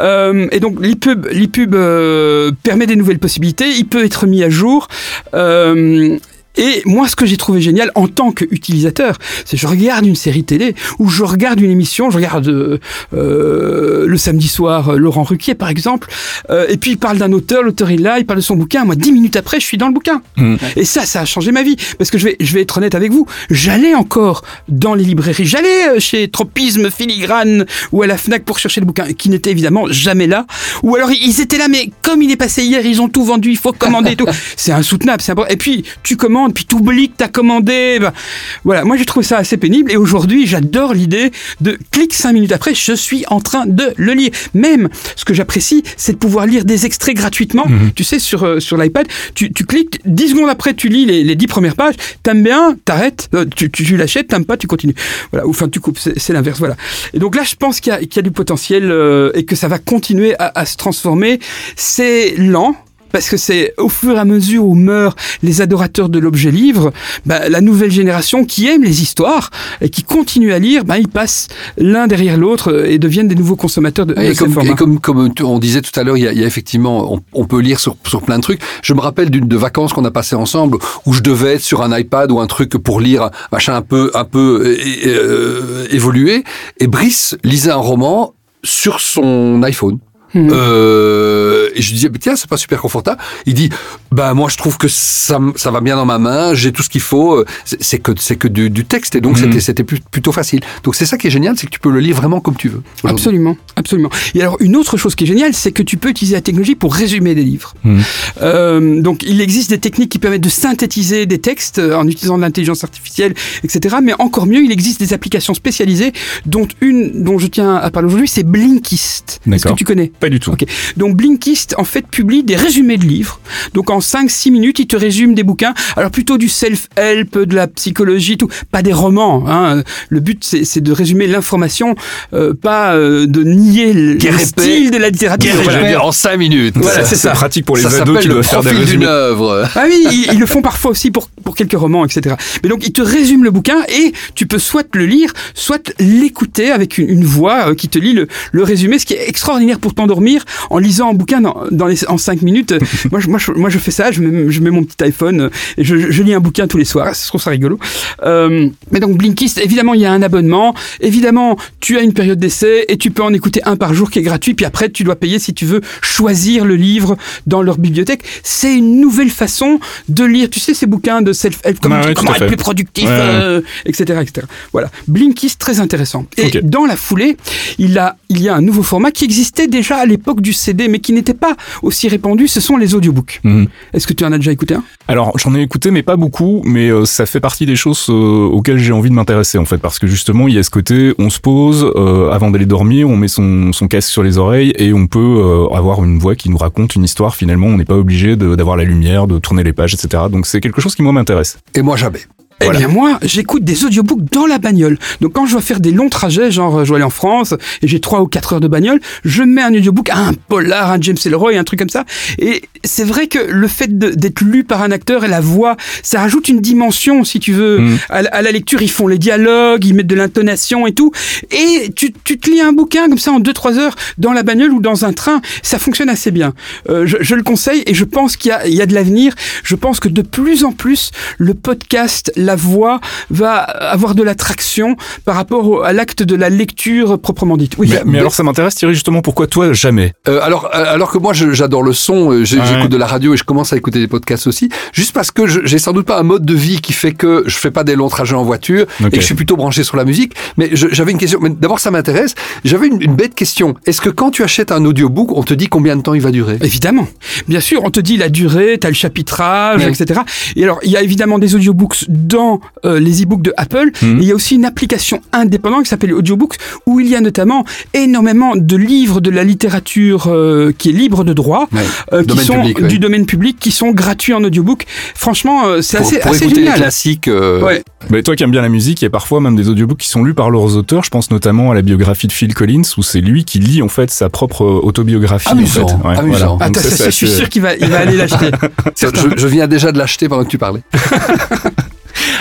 Euh, et donc l'ePub, l'ePub euh, permet des nouvelles possibilités. Il peut être mis à jour. Euh, et moi, ce que j'ai trouvé génial en tant qu'utilisateur, c'est je regarde une série télé ou je regarde une émission, je regarde euh, euh le samedi soir euh, Laurent Ruquier par exemple, euh, et puis il parle d'un auteur, l'auteur est là, il parle de son bouquin. Moi, dix minutes après, je suis dans le bouquin. Mmh. Et ça, ça a changé ma vie parce que je vais, je vais être honnête avec vous, j'allais encore dans les librairies, j'allais euh, chez Tropisme, Filigrane ou à la Fnac pour chercher le bouquin, qui n'était évidemment jamais là. Ou alors ils étaient là, mais comme il est passé hier, ils ont tout vendu, il faut commander tout. C'est insoutenable, c'est Et puis tu commandes puis tu oublies que t'as commandé. Ben, voilà, moi j'ai trouvé ça assez pénible et aujourd'hui j'adore l'idée de clic cinq minutes après, je suis en train de le lire. Même ce que j'apprécie, c'est de pouvoir lire des extraits gratuitement. Mhm. Tu sais, sur, euh, sur l'iPad, tu, tu cliques, dix secondes après tu lis les, les dix premières pages, t'aimes bien, t'arrêtes, euh, tu, tu, tu l'achètes, t'aimes pas, tu continues. Voilà, ou enfin tu coupes, c'est l'inverse. Voilà. Et donc là, je pense qu'il y, y, a du potentiel euh, et que ça va continuer à, à se transformer. C'est lent, parce que c'est au fur et à mesure où meurent les adorateurs de l'objet livre, bah, la nouvelle génération qui aime les histoires et qui continue à lire, bah, ils passent l'un derrière l'autre et deviennent des nouveaux consommateurs de, et comme, et comme, comme, on disait tout à l'heure, il, y a, effectivement, on, on, peut lire sur, sur plein de trucs. Je me rappelle d'une de vacances qu'on a passé ensemble où je devais être sur un iPad ou un truc pour lire machin un peu un peu euh, évolué et Brice lisait un roman sur son iPhone. Mmh. Euh, et je disais, tiens, c'est pas super confortable. Il dit, bah moi je trouve que ça, ça va bien dans ma main, j'ai tout ce qu'il faut. C'est que c'est que du, du, texte et donc mmh. c'était plutôt facile. Donc c'est ça qui est génial, c'est que tu peux le lire vraiment comme tu veux. Absolument, absolument. Et alors une autre chose qui est géniale, c'est que tu peux utiliser la technologie pour résumer des livres. Mmh. Euh, donc il existe des techniques qui permettent de synthétiser des textes euh, en utilisant de l'intelligence artificielle, etc. Mais encore mieux, il existe des applications spécialisées, dont une dont je tiens à parler aujourd'hui, c'est Blinkist. Est-ce que tu connais? Pas du tout. Okay. Donc Blinkist en fait publie des résumés de livres. Donc en 5-6 minutes, il te résume des bouquins. Alors plutôt du self-help, de la psychologie, tout. Pas des romans. Hein. Le but c'est de résumer l'information, euh, pas euh, de nier le style de la littérature. Voilà. En 5 minutes. Voilà, c'est ça. pratique pour les ados qui doivent faire des résumés. œuvre. Ah oui, ils, ils, le font parfois aussi pour, pour quelques romans, etc. Mais donc il te résume le bouquin et tu peux soit le lire, soit l'écouter avec une, une voix euh, qui te lit le, le résumé, ce qui est extraordinaire pour t'endormir en lisant un bouquin dans, dans les, en 5 minutes. moi, je, moi, je, moi, je fais ça, je mets, je mets mon petit iPhone et je, je, lis un bouquin tous les soirs. Je trouve ça rigolo. Euh, mais donc, Blinkist, évidemment, il y a un abonnement. Évidemment, tu as une période d'essai et tu peux en écouter un par jour qui est gratuit. Puis après, tu dois payer si tu veux choisir le livre dans leur bibliothèque. C'est une nouvelle façon de lire. Tu sais, ces bouquins de self-help, comment, ah ouais, comment être plus productif, ouais, euh, etc., etc. Voilà. Blinkist, très intéressant. Et okay. dans la foulée, il, a, il y a un nouveau format qui existait déjà à l'époque du CD, mais qui n'était pas aussi répandu, ce sont les audiobooks. Mmh. Est-ce que tu en as déjà écouté un? Alors, j'en ai écouté, mais pas beaucoup, mais euh, ça fait partie des choses euh, auxquelles j'ai envie de m'intéresser, en fait, parce que justement, il y a ce côté, on se pose, euh, avant d'aller dormir, on met son, son casque sur les oreilles, et on peut euh, avoir une voix qui nous raconte une histoire, finalement, on n'est pas obligé d'avoir la lumière, de tourner les pages, etc. Donc c'est quelque chose qui, moi, m'intéresse. Et moi, jamais. Eh bien moi, j'écoute des audiobooks dans la bagnole. Donc quand je dois faire des longs trajets, genre je dois aller en France et j'ai 3 ou 4 heures de bagnole, je mets un audiobook, un polar, un James Ellroy, un truc comme ça. Et c'est vrai que le fait d'être lu par un acteur et la voix, ça rajoute une dimension, si tu veux, mm. à, la lecture. Ils font les dialogues, ils mettent de l'intonation et tout. Et tu, tu, te lis un bouquin comme ça en 2-3 heures dans la bagnole ou dans un train. Ça fonctionne assez bien. Euh, je, je, le conseille et je pense qu'il y, y a, de l'avenir. Je pense que de plus en plus, le podcast, la voix va avoir de l'attraction par rapport à l'acte de la lecture proprement dite. Oui, mais, alors ça m'intéresse Thierry justement pourquoi toi jamais? Euh, Alors euh, alors que moi j'adore le son, euh, j'écoute de la radio et je commence à écouter des podcasts aussi, juste parce que j'ai sans doute pas un mode de vie qui fait que je fais pas des longs trajets en voiture et que je suis plutôt branché sur la musique. Mais j'avais une question. Mais d'abord ça m'intéresse. J'avais une, bête question. Est-ce que quand tu achètes un audiobook, on te dit combien de temps il va durer? Évidemment. Bien sûr, on te dit la durée, tu as le chapitrage, etc. Et alors il y a évidemment des audiobooks dans les e-books de Apple. Mhm. il y a aussi une application indépendante qui s'appelle Audiobooks où il y a notamment énormément de livres de la littérature euh, qui est libre de droit, euh, qui sont du domaine public, qui sont gratuits en audiobook. Franchement, euh, c'est assez, pour assez écouter génial. les classiques. Mais toi qui aimes bien la musique, il y a parfois même des audiobooks qui sont lus par leurs auteurs. Je pense notamment à la biographie de Phil Collins où c'est lui qui lit en fait sa propre autobiographie. Amusant. En fait. ouais, amusant. Voilà. ça, ça, je suis sûr qu'il va, il va aller l'acheter. je, je viens déjà de l'acheter pendant que tu parlais.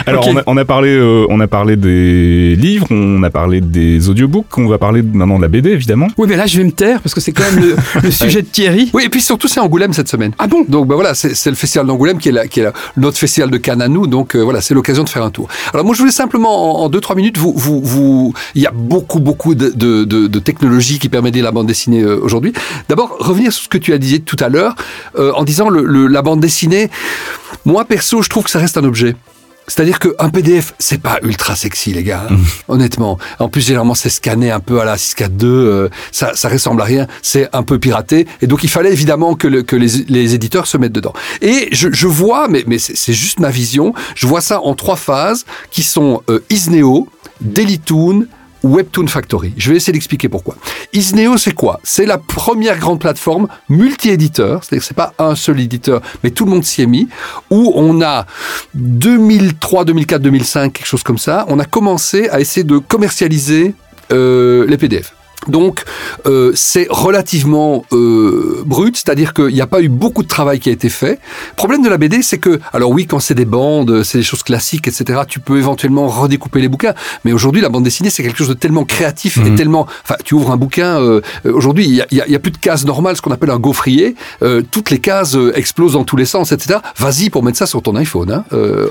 Alors, on, a, on, a, parlé, euh, on a parlé des livres, on a parlé des audiobooks, on va parler maintenant de la BD, évidemment. Oui, mais là, je vais me taire parce que c'est quand même le, le sujet de Thierry. Oui, et puis surtout, c'est Angoulême cette semaine. Ah bon? Donc, ben voilà, c'est le festival d'Angoulême qui est, là, qui est là, notre festival de Cannes à nous. Donc, euh, voilà, c'est l'occasion de faire un tour. Alors, moi, je voulais simplement, en 2-3 minutes, vous, vous, vous, il y a beaucoup, beaucoup de, de, de, de technologies qui permettent la bande dessinée euh, aujourd'hui. D'abord, revenir sur ce que tu as dit tout à l'heure, euh, en disant le, le, la bande dessinée. Moi, perso, je trouve que ça reste un objet. C'est-à-dire qu'un PDF, c'est pas ultra sexy, les gars. Hein, honnêtement. En plus, généralement, c'est scanné un peu à la 642. Euh, ça, ça ressemble à rien. C'est un peu piraté. Et donc, il fallait évidemment que, le, que les, les, éditeurs se mettent dedans. Et je, je vois, mais, mais c'est juste ma vision, je vois ça en trois phases qui sont euh, Isneo, Dailytoon, Webtoon Factory. Je vais essayer d'expliquer pourquoi. Isneo, c'est quoi? C'est la première grande plateforme multi-éditeur, c'est-à-dire que c'est pas un seul éditeur, mais tout le monde s'y est mis, où on a 2003, 2004, 2005, quelque chose comme ça, on a commencé à essayer de commercialiser euh, les PDF. Donc euh, c'est relativement euh, brut, c'est-à-dire qu'il n'y a pas eu beaucoup de travail qui a été fait. Le problème de la BD, c'est que, alors oui, quand c'est des bandes, c'est des choses classiques, etc., tu peux éventuellement redécouper les bouquins, mais aujourd'hui, la bande dessinée, c'est quelque chose de tellement créatif et tellement... Enfin, tu ouvres un bouquin, euh, aujourd'hui, il n'y a, y a, plus de cases normales, ce qu'on appelle un gaufrier, euh, toutes les cases explosent dans tous les sens, etc. Vas-y pour mettre ça sur ton iPhone. Hein.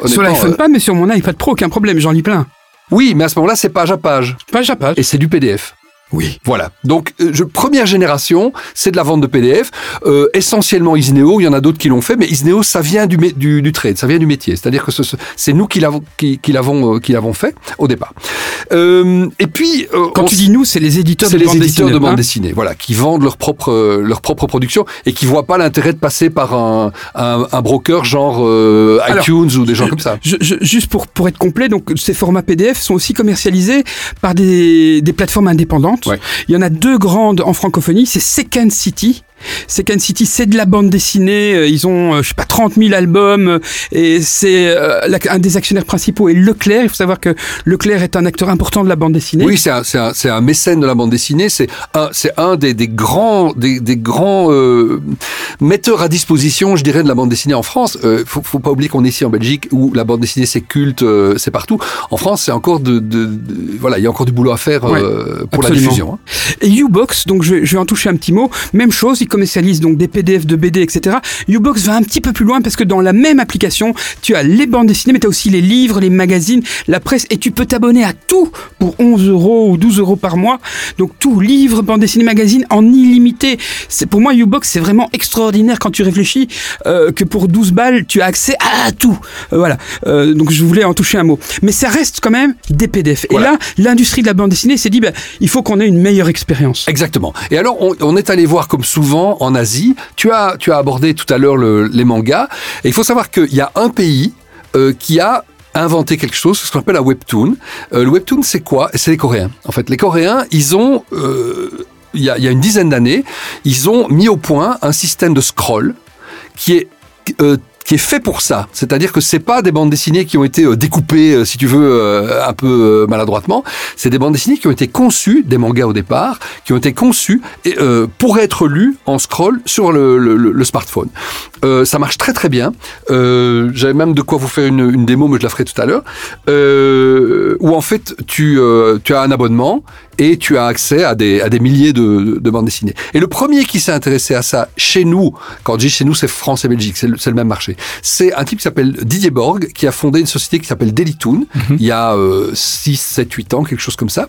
sur l'iPhone pas, mais sur mon iPad Pro, aucun problème, j'en lis plein. Oui, mais à ce moment-là, c'est page à page. Page à page. Et c'est du PDF. Oui. Voilà. Donc, euh, je, première génération, c'est de la vente de PDF. Euh, essentiellement Isneo, il y en a d'autres qui l'ont fait, mais Isneo, ça vient du, du, du trade, ça vient du métier. C'est-à-dire que c'est nous qui l'avons qui, qui l'avons euh, fait au départ. Euh, et puis, euh, quand tu dis nous, c'est les éditeurs de les bande éditeurs dessinée, de bande hein dessinée, voilà, qui vendent leur propre leur propre production et qui voient pas l'intérêt de passer par un, un, un broker genre Alors, iTunes ou des gens comme ça. Je, juste pour pour être complet, donc ces formats PDF sont aussi commercialisés par des des plateformes indépendantes. Il y en a deux grandes en francophonie, c'est Second City. Second City, c'est de la bande dessinée. Ils ont, je sais pas, 30 000 albums. Et c'est euh, un des actionnaires principaux est Leclerc. Il faut savoir que Leclerc est un acteur important de la bande dessinée. Oui, c'est un, un, un, mécène de la bande dessinée. C'est un, un des, des, grands, des, des grands euh, metteurs à disposition, je dirais, de la bande dessinée en France. Euh, faut, faut pas oublier qu'on est ici en Belgique où la bande dessinée c'est culte, euh, c'est partout. En France, c'est encore de, de, de, voilà, il y a encore du boulot à faire ouais, pour absolument. la diffusion. Hein. Et Ubox, donc je, je vais en toucher un petit mot. Même chose, ils commercialisent donc des PDF de BD, etc. Ubox va un petit peu plus loin parce que dans la même application, tu as les bandes dessinées, mais tu as aussi les livres, les magazines, la presse, et tu peux t'abonner à tout pour 11 euros ou 12 euros par mois. Donc tout, livres, bandes dessinées, magazines, en illimité. C'est pour moi Ubox, c'est vraiment extraordinaire quand tu réfléchis euh, que pour 12 balles, tu as accès à tout. Euh, voilà. Euh, donc je voulais en toucher un mot. Mais ça reste quand même des PDF. Voilà. Et là, l'industrie de la bande dessinée s'est dit, bah, il faut qu'on ait une meilleure expérience. Exactement. Et alors, on, on est allé voir comme souvent en Asie. Tu as, tu as abordé tout à l'heure le, les mangas. Et il faut savoir qu'il y a un pays euh, qui a inventé quelque chose, ce qu'on appelle un webtoon. Euh, le webtoon, c'est quoi? C'est les Coréens. En fait, les Coréens, ils ont, euh, il y a une dizaine d'années, ils ont mis au point un système de scroll qui est qui est fait pour ça. C'est-à-dire que c'est pas des bandes dessinées qui ont été euh, découpées, euh, si tu veux, euh, un peu maladroitement. C'est des bandes dessinées qui ont été conçues, des mangas au départ, qui ont été conçues et, pour être lues en scroll sur le, smartphone. Euh, ça marche très très bien. Euh, J'avais même de quoi vous faire une, démo, mais je la ferai tout à l'heure. Euh, où en fait, tu as un abonnement et tu as accès à des, à des milliers de, de bandes dessinées. Et le premier qui s'est intéressé à ça chez nous, quand je dis chez nous, c'est France et Belgique, c'est le, le, même marché. C'est un type qui s'appelle Didier Borg, qui a fondé une société qui s'appelle Dailytoon, mhm. il y a 6, 7, 8 ans, quelque chose comme ça.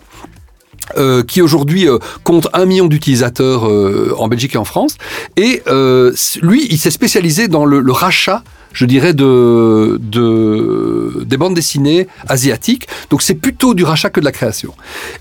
Euh, qui aujourd'hui euh, compte un million d'utilisateurs euh, en Belgique et en France. Et lui, il s'est spécialisé dans le, le rachat je dirais, de, de, des bandes dessinées asiatiques. Donc c'est plutôt du rachat que de la création.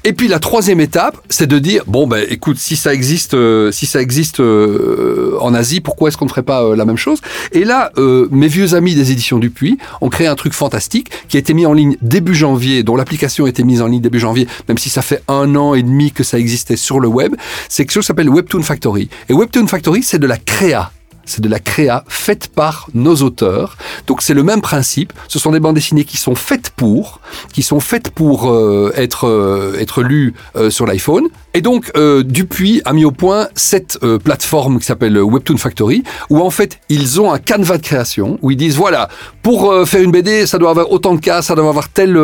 Et puis la troisième étape, c'est de dire, bon, ben écoute, si ça existe, euh, si ça existe euh, en Asie, pourquoi est-ce qu'on ne ferait pas euh, la même chose? Et là, mes vieux amis des éditions Dupuis ont créé un truc fantastique qui a été mis en ligne début janvier, dont l'application a été mise en ligne début janvier, même si ça fait un an et demi que ça existait sur le web. C'est quelque chose qui s'appelle Webtoon Factory. Et Webtoon Factory, c'est de la créa c'est de la créa faite par nos auteurs. Donc c'est le même principe. Ce sont des bandes dessinées qui sont faites pour, qui sont faites pour euh, être euh, être lues euh, sur l'iPhone. Et donc Dupuis a mis au point cette plateforme qui s'appelle Webtoon Factory, où en fait ils ont un canevas de création où ils disent voilà pour faire une BD ça doit avoir autant de cas, ça doit avoir telle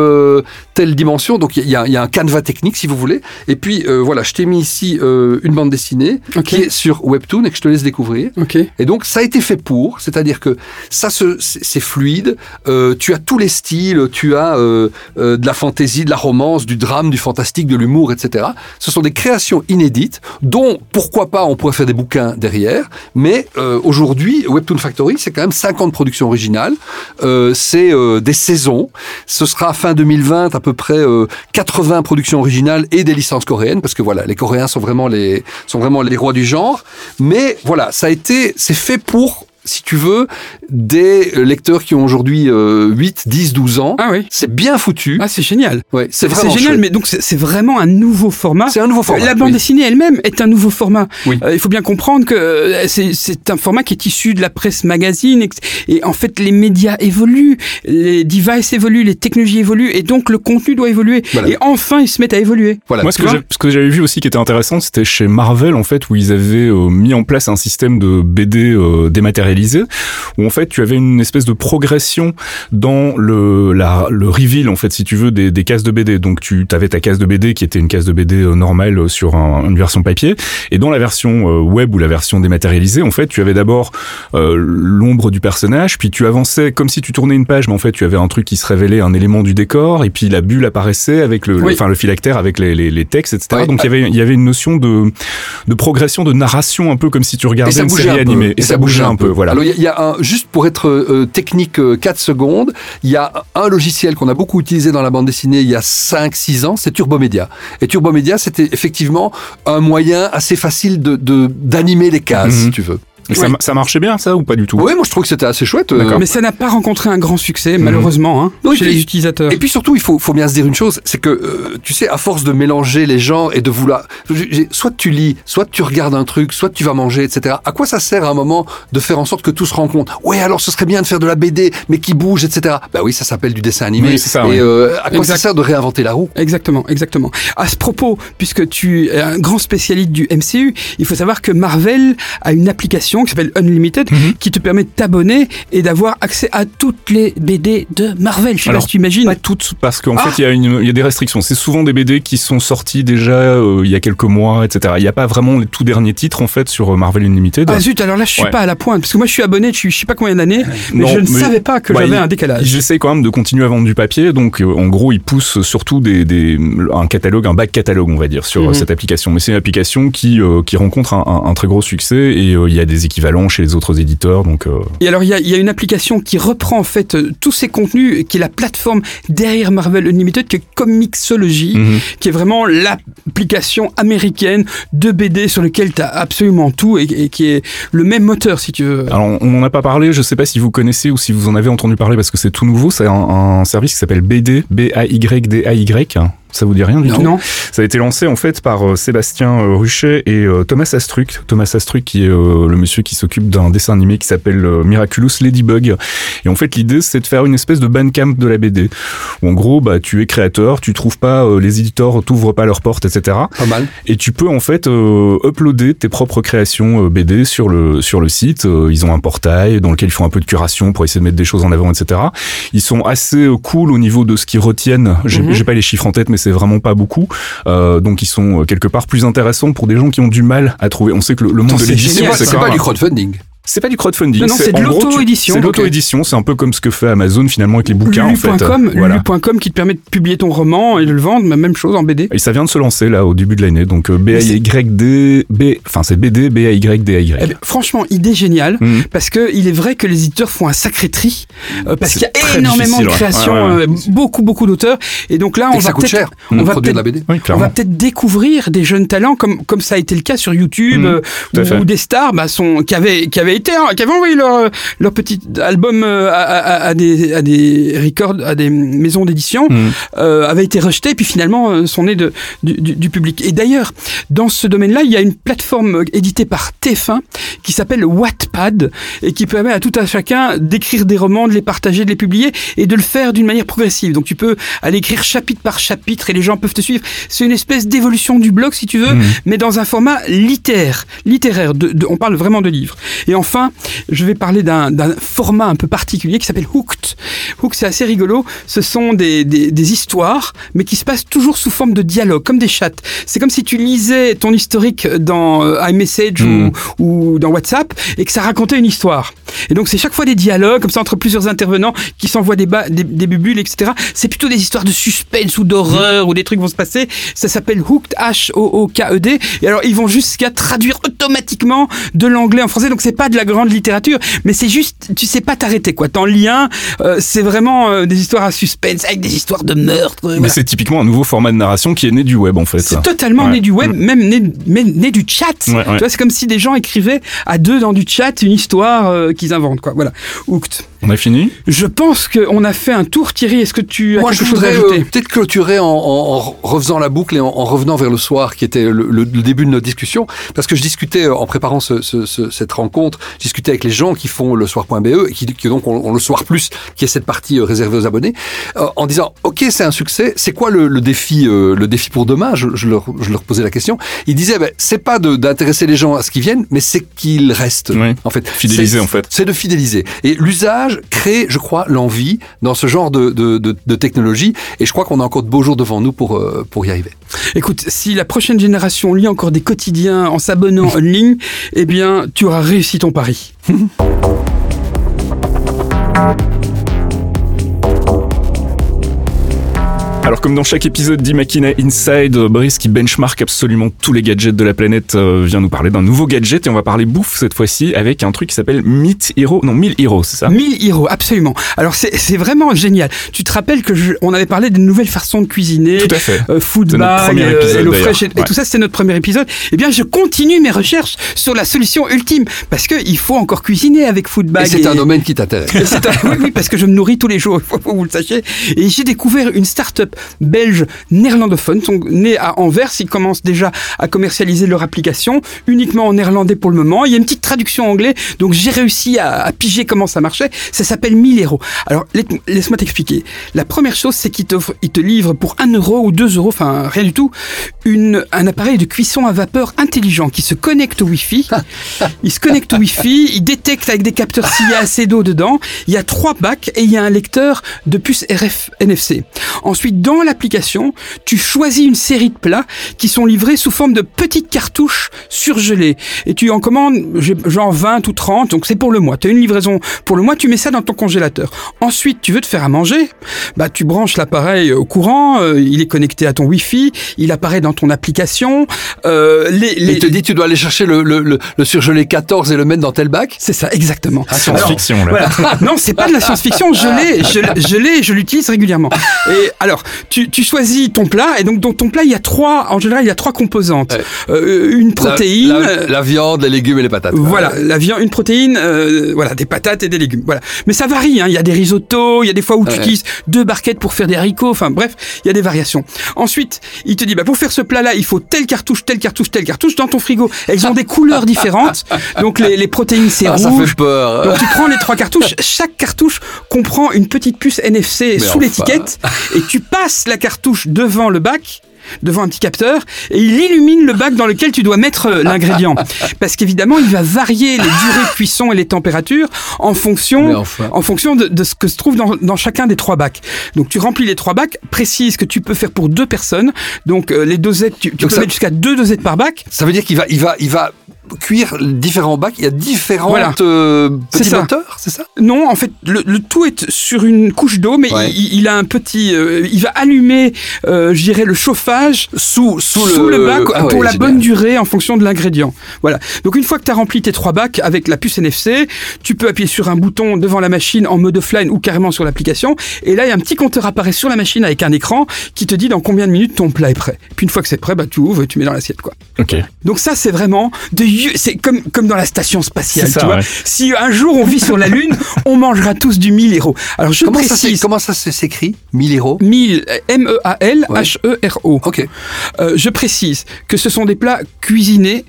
telle dimension. Donc il y a, y a, un canevas technique si vous voulez. Et puis voilà, je t'ai mis ici une bande dessinée qui est sur Webtoon et que je te laisse découvrir. Okay. Et donc ça a été fait pour, c'est-à-dire que ça c'est fluide. Euh, tu as tous les styles, tu as euh, euh, de la fantaisie, de la romance, du drame, du fantastique, de l'humour, etc. Ce sont des créations inédites dont pourquoi pas on pourrait faire des bouquins derrière. Mais aujourd'hui, Webtoon Factory c'est quand même 50 productions originales, c'est des saisons. Ce sera fin 2020 à peu près 80 productions originales et des licences coréennes parce que voilà, les Coréens sont vraiment les sont vraiment les rois du genre. Mais voilà, ça a été c'est fait pour si tu veux, des lecteurs qui ont aujourd'hui 8, 10, 12 ans. Ah oui. C'est bien foutu. Ah, c'est génial. Ouais, c'est vraiment génial, mais donc c'est vraiment un nouveau format. C'est un nouveau format. La bande dessinée elle-même est un nouveau format. Oui. Euh, il faut bien comprendre que euh, c'est un format qui est issu de la presse magazine et, en fait les médias évoluent, les devices évoluent, les technologies évoluent et donc le contenu doit évoluer. Voilà. Et enfin ils se mettent à évoluer. Voilà. Moi, ce que j'avais vu aussi qui était intéressant, c'était chez Marvel en fait où ils avaient euh, mis en place un système de BD dématérialisé où en fait tu avais une espèce de progression dans le la, le reveal en fait si tu veux des, des cases de BD. Donc tu avais ta case de BD qui était une case de BD euh, normale euh, sur un, une version papier et dans la version euh, web ou la version dématérialisée en fait tu avais d'abord euh, l'ombre du personnage puis tu avançais comme si tu tournais une page mais en fait tu avais un truc qui se révélait un élément du décor et puis la bulle apparaissait avec le, oui. enfin le phylactère avec les, les, les textes etc. Oui. Donc il y avait il y avait une notion de de progression de narration un peu comme si tu regardais une série animée et, et, ça bougeait un peu, peu. Voilà. Alors il y, y, a un juste pour être euh, technique euh, 4 secondes, il y a un logiciel qu'on a beaucoup utilisé dans la bande dessinée il y a 5-6 ans, c'est Turbomédia. Et Turbomédia, c'était effectivement un moyen assez facile de d'animer les cases, Mhm. si tu veux. Et ça, ça marchait bien, ça, ou pas du tout? Oui, moi je trouve que c'était assez chouette. euh. Mais ça n'a pas rencontré un grand succès, malheureusement, hein, Non, chez puis- les utilisateurs. Et puis surtout, il faut, faut bien se dire une chose, c'est que, euh, tu sais, à force de mélanger les genres et de vouloir... Soit tu lis, soit tu regardes un truc, soit tu vas manger, etc. À quoi ça sert à un moment de faire en sorte que tout se rencontre? Ouais, alors ce serait bien de faire de la BD, mais qui bouge, etc. Bah oui, ça s'appelle du dessin animé. Oui, c'est ça, et oui. euh, à quoi Exact. ça sert de réinventer la roue? Exactement, exactement. À ce propos, puisque tu es un grand spécialiste du MCU, il faut savoir que Marvel a une application qui s'appelle Unlimited Mhm. qui te permet de t'abonner et d'avoir accès à toutes les BD de Marvel. Je sais Alors, pas si tu imagines. Pas toutes, parce qu'en Ah. fait, il y, a y des restrictions. C'est souvent des BD qui sont sortis déjà euh, il y a quelques mois, etc. Il n'y a pas vraiment les tout derniers titres, en fait, sur euh, Marvel Unlimited. Ah zut, alors là je suis Ouais. pas à la pointe, parce que moi je suis abonné depuis je sais pas combien d'années, mais Non, je ne mais- savais pas que Bah, j'avais un décalage. J'essaie quand même de continuer à vendre du papier, donc euh, en gros, ils poussent surtout des, des, un catalogue, un back catalogue, on va dire, sur Mhm. cette application. Mais c'est une application qui, euh, qui rencontre un, un- un très gros succès et il y a des équivalents chez les autres éditeurs, donc euh, Et alors, il y a, y a une application qui reprend en fait euh, tous ces contenus, qui est la plateforme derrière Marvel Unlimited, qui est Comixology, mhm. qui est vraiment l'application américaine de BD sur lequel tu as absolument tout et, et qui est le même moteur, si tu veux. Alors, on n'en a pas parlé, je sais pas si vous connaissez ou si vous en avez entendu parler parce que c'est tout nouveau. C'est un, un service qui s'appelle BD, B-A-Y-D-A-Y. Ça vous dit rien du Non. tout Non. Ça a été lancé en fait par euh, Sébastien euh, Ruchet et euh, Thomas Astruc. Thomas Astruc qui est le monsieur qui s'occupe d'un dessin animé qui s'appelle Miraculous Ladybug. Et en fait l'idée c'est de faire une espèce de bandcamp de la BD. Où en gros bah tu es créateur, tu trouves pas les éditeurs t'ouvrent pas leurs portes etc. Pas mal. Et tu peux en fait uploader tes propres créations BD sur le sur le site. Ils ont un portail dans lequel ils font un peu de curation pour essayer de mettre des choses en avant, etc. Ils sont assez cool au niveau de ce qu'ils retiennent. J'ai j'ai pas les chiffres en tête, mais c'est vraiment pas beaucoup. Euh, donc ils sont euh, quelque part plus intéressants pour des gens qui ont du mal à trouver. On sait que le, le monde de l'édition, C'est pas, du un- crowdfunding. C'est pas du crowdfunding. Non, c'est de l'auto-édition. C'est l'auto-édition. C'est un peu comme ce que fait Amazon finalement avec les bouquins en fait. Lulu.com, Voilà. Lulu.com qui te permet de publier ton roman et de le vendre, mais même chose en BD. Et ça vient de se lancer là au début de l'année. Donc euh, B A Y D B, enfin c'est BD B A Y D A Eh Y. ben, franchement, idée géniale, Mhm. parce que il est vrai que les éditeurs font un sacré tri, euh, parce qu'il y a énormément de créations, Ouais, ouais, ouais. euh, beaucoup beaucoup d'auteurs, et donc là on va peut-être, cher. on va produire de la peut-être BD. Oui, on clairement. va peut-être découvrir des jeunes talents comme comme ça a été le cas sur YouTube Mhm, euh, où des stars bah, sont qui avaient qui avaient été qui avaient envoyé leur leur petit album euh, à, à- à des à des records à des maisons d'édition euh, avaient été rejetés puis finalement euh, sont nés de du, du- du public. Et d'ailleurs dans ce domaine-là il y a une plateforme euh, éditée par TF1 qui s'appelle Wattpad et qui permet à tout un chacun d'écrire des romans, de les partager, de les publier et de le faire d'une manière progressive. Donc tu peux aller écrire chapitre par chapitre et les gens peuvent te suivre. C'est une espèce d'évolution du blog si tu veux, Mhm. mais dans un format littéraire. littéraire de, de- on parle vraiment de livres. Et enfin, je vais parler d'un format un peu particulier qui s'appelle Hooked. Hooked, c'est assez rigolo. Ce sont des, des, des histoires, mais qui se passent toujours sous forme de dialogue, comme des chats. C'est comme si tu lisais ton historique dans euh, iMessage Mhm. ou, ou dans WhatsApp et que ça racontait une histoire. Et donc c'est chaque fois des dialogues comme ça entre plusieurs intervenants qui s'envoient des, des, des bubules, etc. C'est plutôt des histoires de suspense ou d'horreur où des trucs vont se passer. Ça s'appelle Hooked, H-O-O-K-E-D. Et alors ils vont jusqu'à traduire automatiquement de l'anglais en français. Donc c'est pas de la grande littérature, mais c'est juste, tu sais pas t'arrêter quoi. T'en lis un, euh, c'est vraiment euh, des histoires à suspense avec des histoires de meurtre. Mais voilà. c'est typiquement un nouveau format de narration qui est né du web en fait. C'est totalement Ouais. né du web, même né, mais né du chat. Ouais. Tu vois, c'est comme si des gens écrivaient à deux dans du chat une histoire euh, qu'ils inventent, quoi. Voilà. Hooked. On a fini? Je pense qu'on a fait un tour, Thierry. Est-ce que tu as Moi, quelque je chose à voudrais ajouter? euh, peut-être clôturer en, en- en refaisant la boucle et en, en revenant vers le soir, qui était le, le- le début de notre discussion, parce que je discutais euh, en préparant ce- ce- ce- cette rencontre, je discutais avec les gens qui font le soir.be et qui, qui donc ont, ont le soir plus, qui est cette partie euh, réservée aux abonnés, euh, en disant ok c'est un succès, c'est quoi le, le défi, euh, le défi pour demain? Je, je leur, je leur posais la question. Ils disaient ben, c'est pas de- d'intéresser les gens à ce qu'ils viennent, mais c'est qu'ils restent. Oui. En fait, Fidéliser, en fait. c'est de fidéliser. Et l'usage crée, je crois, l'envie dans ce genre de, de, de, technologie. Et je crois qu'on a encore de beaux jours devant nous pour, euh, pour y arriver. Écoute, si la prochaine génération lit encore des quotidiens en s'abonnant en ligne, eh bien, tu auras réussi ton pari. Alors comme dans chaque épisode d'Imakina Inside, euh, Brice qui benchmark absolument tous les gadgets de la planète euh, vient nous parler d'un nouveau gadget et on va parler bouffe cette fois-ci avec un truc qui s'appelle Meat Hero, non 1000 Hero, c'est ça 1000 Hero, absolument. Alors, c'est vraiment génial. Tu te rappelles que je- on avait parlé des nouvelles façons de cuisiner, Tout à fait. euh, food bag, premier euh, épisode, HelloFresh et, tout ça, c'était notre premier épisode. Eh bien, je continue mes recherches sur la solution ultime parce que il faut encore cuisiner avec food Et bag. c'est un domaine qui t'intéresse. Oui, oui, parce que je me nourris tous les jours, il faut que vous le sachiez. Et j'ai découvert une start-up belge néerlandophone, sont nés à Anvers. Ils commencent déjà à commercialiser leur application, uniquement en néerlandais pour le moment. Il y a une petite traduction en anglais, donc j'ai réussi à, à piger comment ça marchait. Ça s'appelle 1000 euros. Alors, laisse- laisse-moi t'expliquer. La première chose, c'est qu'ils ils te livrent pour 1 euro ou 2 euros, enfin rien du tout, une, un appareil de cuisson à vapeur intelligent qui se connecte au Wi-Fi. Il se connecte au Wi-Fi, il détecte avec des capteurs s'il y a assez d'eau dedans. Il y a trois bacs et il y a un lecteur de puce RF NFC. Ensuite, dans l'application, tu choisis une série de plats qui sont livrés sous forme de petites cartouches surgelées. Et tu en commandes genre 20 ou 30, donc c'est pour le mois. Tu as une livraison pour le mois, tu mets ça dans ton congélateur. Ensuite, tu veux te faire à manger, bah tu branches l'appareil au courant, euh, il est connecté à ton Wi-Fi, il apparaît dans ton application. Euh, les, Et les- il te dit, tu dois aller chercher le, le, le, le surgelé 14 et le mettre dans tel bac C'est ça, exactement. Ah, Science-fiction là. Voilà. Non, c'est pas de la science-fiction. Je l'ai, je, je l'ai, je l'utilise régulièrement. Et alors, tu, tu choisis ton plat et donc dans ton plat il y a trois, en général il y a trois composantes, euh, une protéine, la, la, viande, les légumes et les patates. Voilà, la viande, une protéine, euh, voilà, des patates et des légumes. Voilà, mais ça varie. Hein. Il y a des risottos, il y a des fois où tu utilises deux barquettes pour faire des haricots. Enfin bref, il y a des variations. Ensuite, il te dit bah pour faire ce plat-là, il faut telle cartouche, telle cartouche, telle cartouche dans ton frigo. Elles ont des couleurs différentes. Donc les, les protéines c'est ah, rouge. Ça fait peur. Donc tu prends les trois cartouches. Chaque cartouche comprend une petite puce NFC sous l'étiquette et tu passes la cartouche devant le bac devant un petit capteur et il illumine le bac dans lequel tu dois mettre euh, l'ingrédient. Parce qu'évidemment, il va varier les durées de cuisson et les températures en fonction, en fonction de, ce que se trouve dans, dans, chacun des trois bacs. Donc tu remplis les trois bacs, précise que tu peux faire pour deux personnes. Donc euh, les dosettes, tu, tu peux mettre jusqu'à deux dosettes par bac. Ça veut dire qu'il va, il va, il va cuire différents bacs. Il y a différentes euh, petits moteurs, c'est ça? Non, en fait, le, tout est sur une couche d'eau, mais il, a un petit. Euh, il va allumer, euh, je dirais, le chauffage sous, sous, sous le, bac ah pour la bonne durée en fonction de l'ingrédient. Voilà. Donc une fois que tu as rempli tes trois bacs avec la puce NFC, tu peux appuyer sur un bouton devant la machine en mode offline ou carrément sur l'application. Et là, il y a un petit compteur apparaît sur la machine avec un écran qui te dit dans combien de minutes ton plat est prêt. Puis une fois que c'est prêt, bah, tu ouvres et tu mets dans l'assiette. Quoi. Ok. Donc ça, c'est vraiment c'est comme, comme dans la station spatiale, tu vois. Si un jour on vit sur la Lune, on mangera tous du 1000 héros. Alors je comment précise. Ça comment ça s'écrit 1000 héros? 1000, M-E-A-L-H-E-R-O. Ok. Euh, je précise que ce sont des plats cuisinés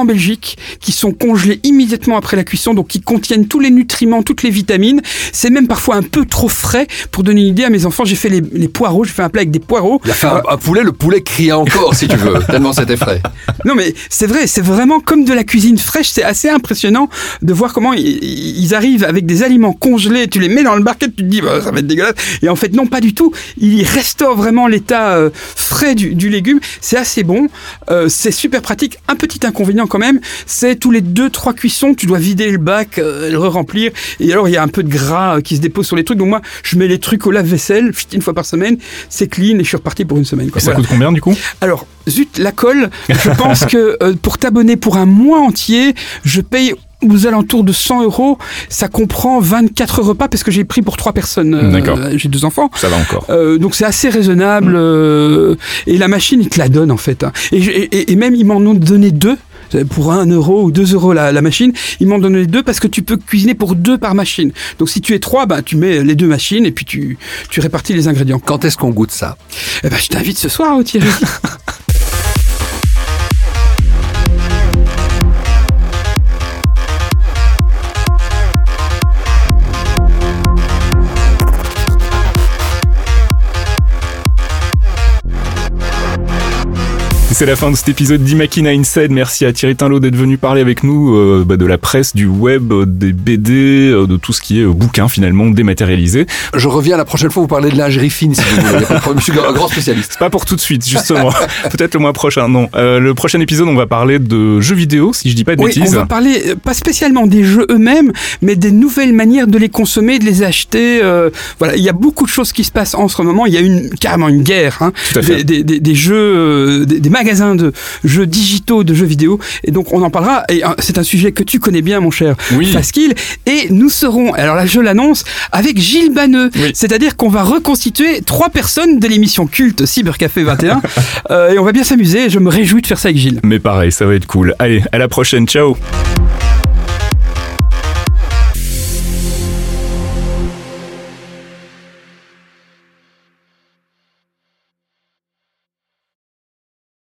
en Belgique qui sont congelés immédiatement après la cuisson, donc qui contiennent tous les nutriments, toutes les vitamines. C'est même parfois un peu trop frais. Pour donner une idée à mes enfants, j'ai fait les, poireaux, j'ai fait un plat avec des poireaux. Il a fait un, poulet, le poulet crie encore si tu veux, tellement c'était frais. Non mais c'est vrai, c'est vraiment comme de la cuisine fraîche. C'est assez impressionnant de voir comment ils, arrivent avec des aliments congelés. Tu les mets dans le barquet, tu te dis bah, ça va être dégueulasse. Et en fait non, pas du tout. Ils restaurent vraiment l'état euh, frais du, légume. C'est assez bon. Euh, c'est super pratique. Un petit inconvénient quand même, c'est tous les deux trois cuissons, tu dois vider le bac, euh, le remplir et alors il y a un peu de gras euh, qui se dépose sur les trucs. Donc moi, je mets les trucs au lave-vaisselle une fois par semaine, c'est clean et je suis reparti pour une semaine. Et ça coûte combien du coup? Alors, zut, la colle, je pense que euh, pour t'abonner pour un mois entier, je paye aux alentours de 100 euros. Ça comprend 24 repas parce que j'ai pris pour trois personnes. Euh, D'accord. j'ai deux enfants. Ça va encore. Euh, donc c'est assez raisonnable. Euh, et la machine, il te la donne en fait. Hein. Et, et, même, ils m'en ont donné deux pour 1 euro ou 2 euros la, la machine. Ils m'ont donné deux parce que tu peux cuisiner pour deux par machine. Donc si tu es trois, bah, tu mets les deux machines et puis tu, tu répartis les ingrédients. Quand est-ce qu'on goûte ça? Eh ben, Je t'invite ce soir, Thierry. C'est la fin de cet épisode d'Imakina Inside. Merci à Thierry Tinlot d'être venu parler avec nous euh, bah, de la presse, du web, des BD, euh, de tout ce qui est euh, bouquin finalement dématérialisé. Je reviens la prochaine fois vous parler de lingerie fine si vous voulez. Je suis un grand spécialiste. C'est pas pour tout de suite justement. Peut-être le mois prochain. Non. le prochain épisode on va parler de jeux vidéo si je dis pas de oui, bêtises. On va parler pas spécialement des jeux eux-mêmes, mais des nouvelles manières de les consommer, de les acheter. voilà, il y a beaucoup de choses qui se passent en ce moment. Il y a une carrément une guerre hein, des, des, des, des, jeux, des, des magasin de jeux digitaux, de jeux vidéo. Et donc, on en parlera. Et euh, c'est un sujet que tu connais bien, mon cher oui. Pasquille. Et nous serons, alors là, je l'annonce, avec Gilles Banneux. C'est-à-dire qu'on va reconstituer trois personnes de l'émission culte Cybercafé 21. euh, et on va bien s'amuser. Je me réjouis de faire ça avec Gilles. Mais pareil, ça va être cool. Allez, à la prochaine. Ciao.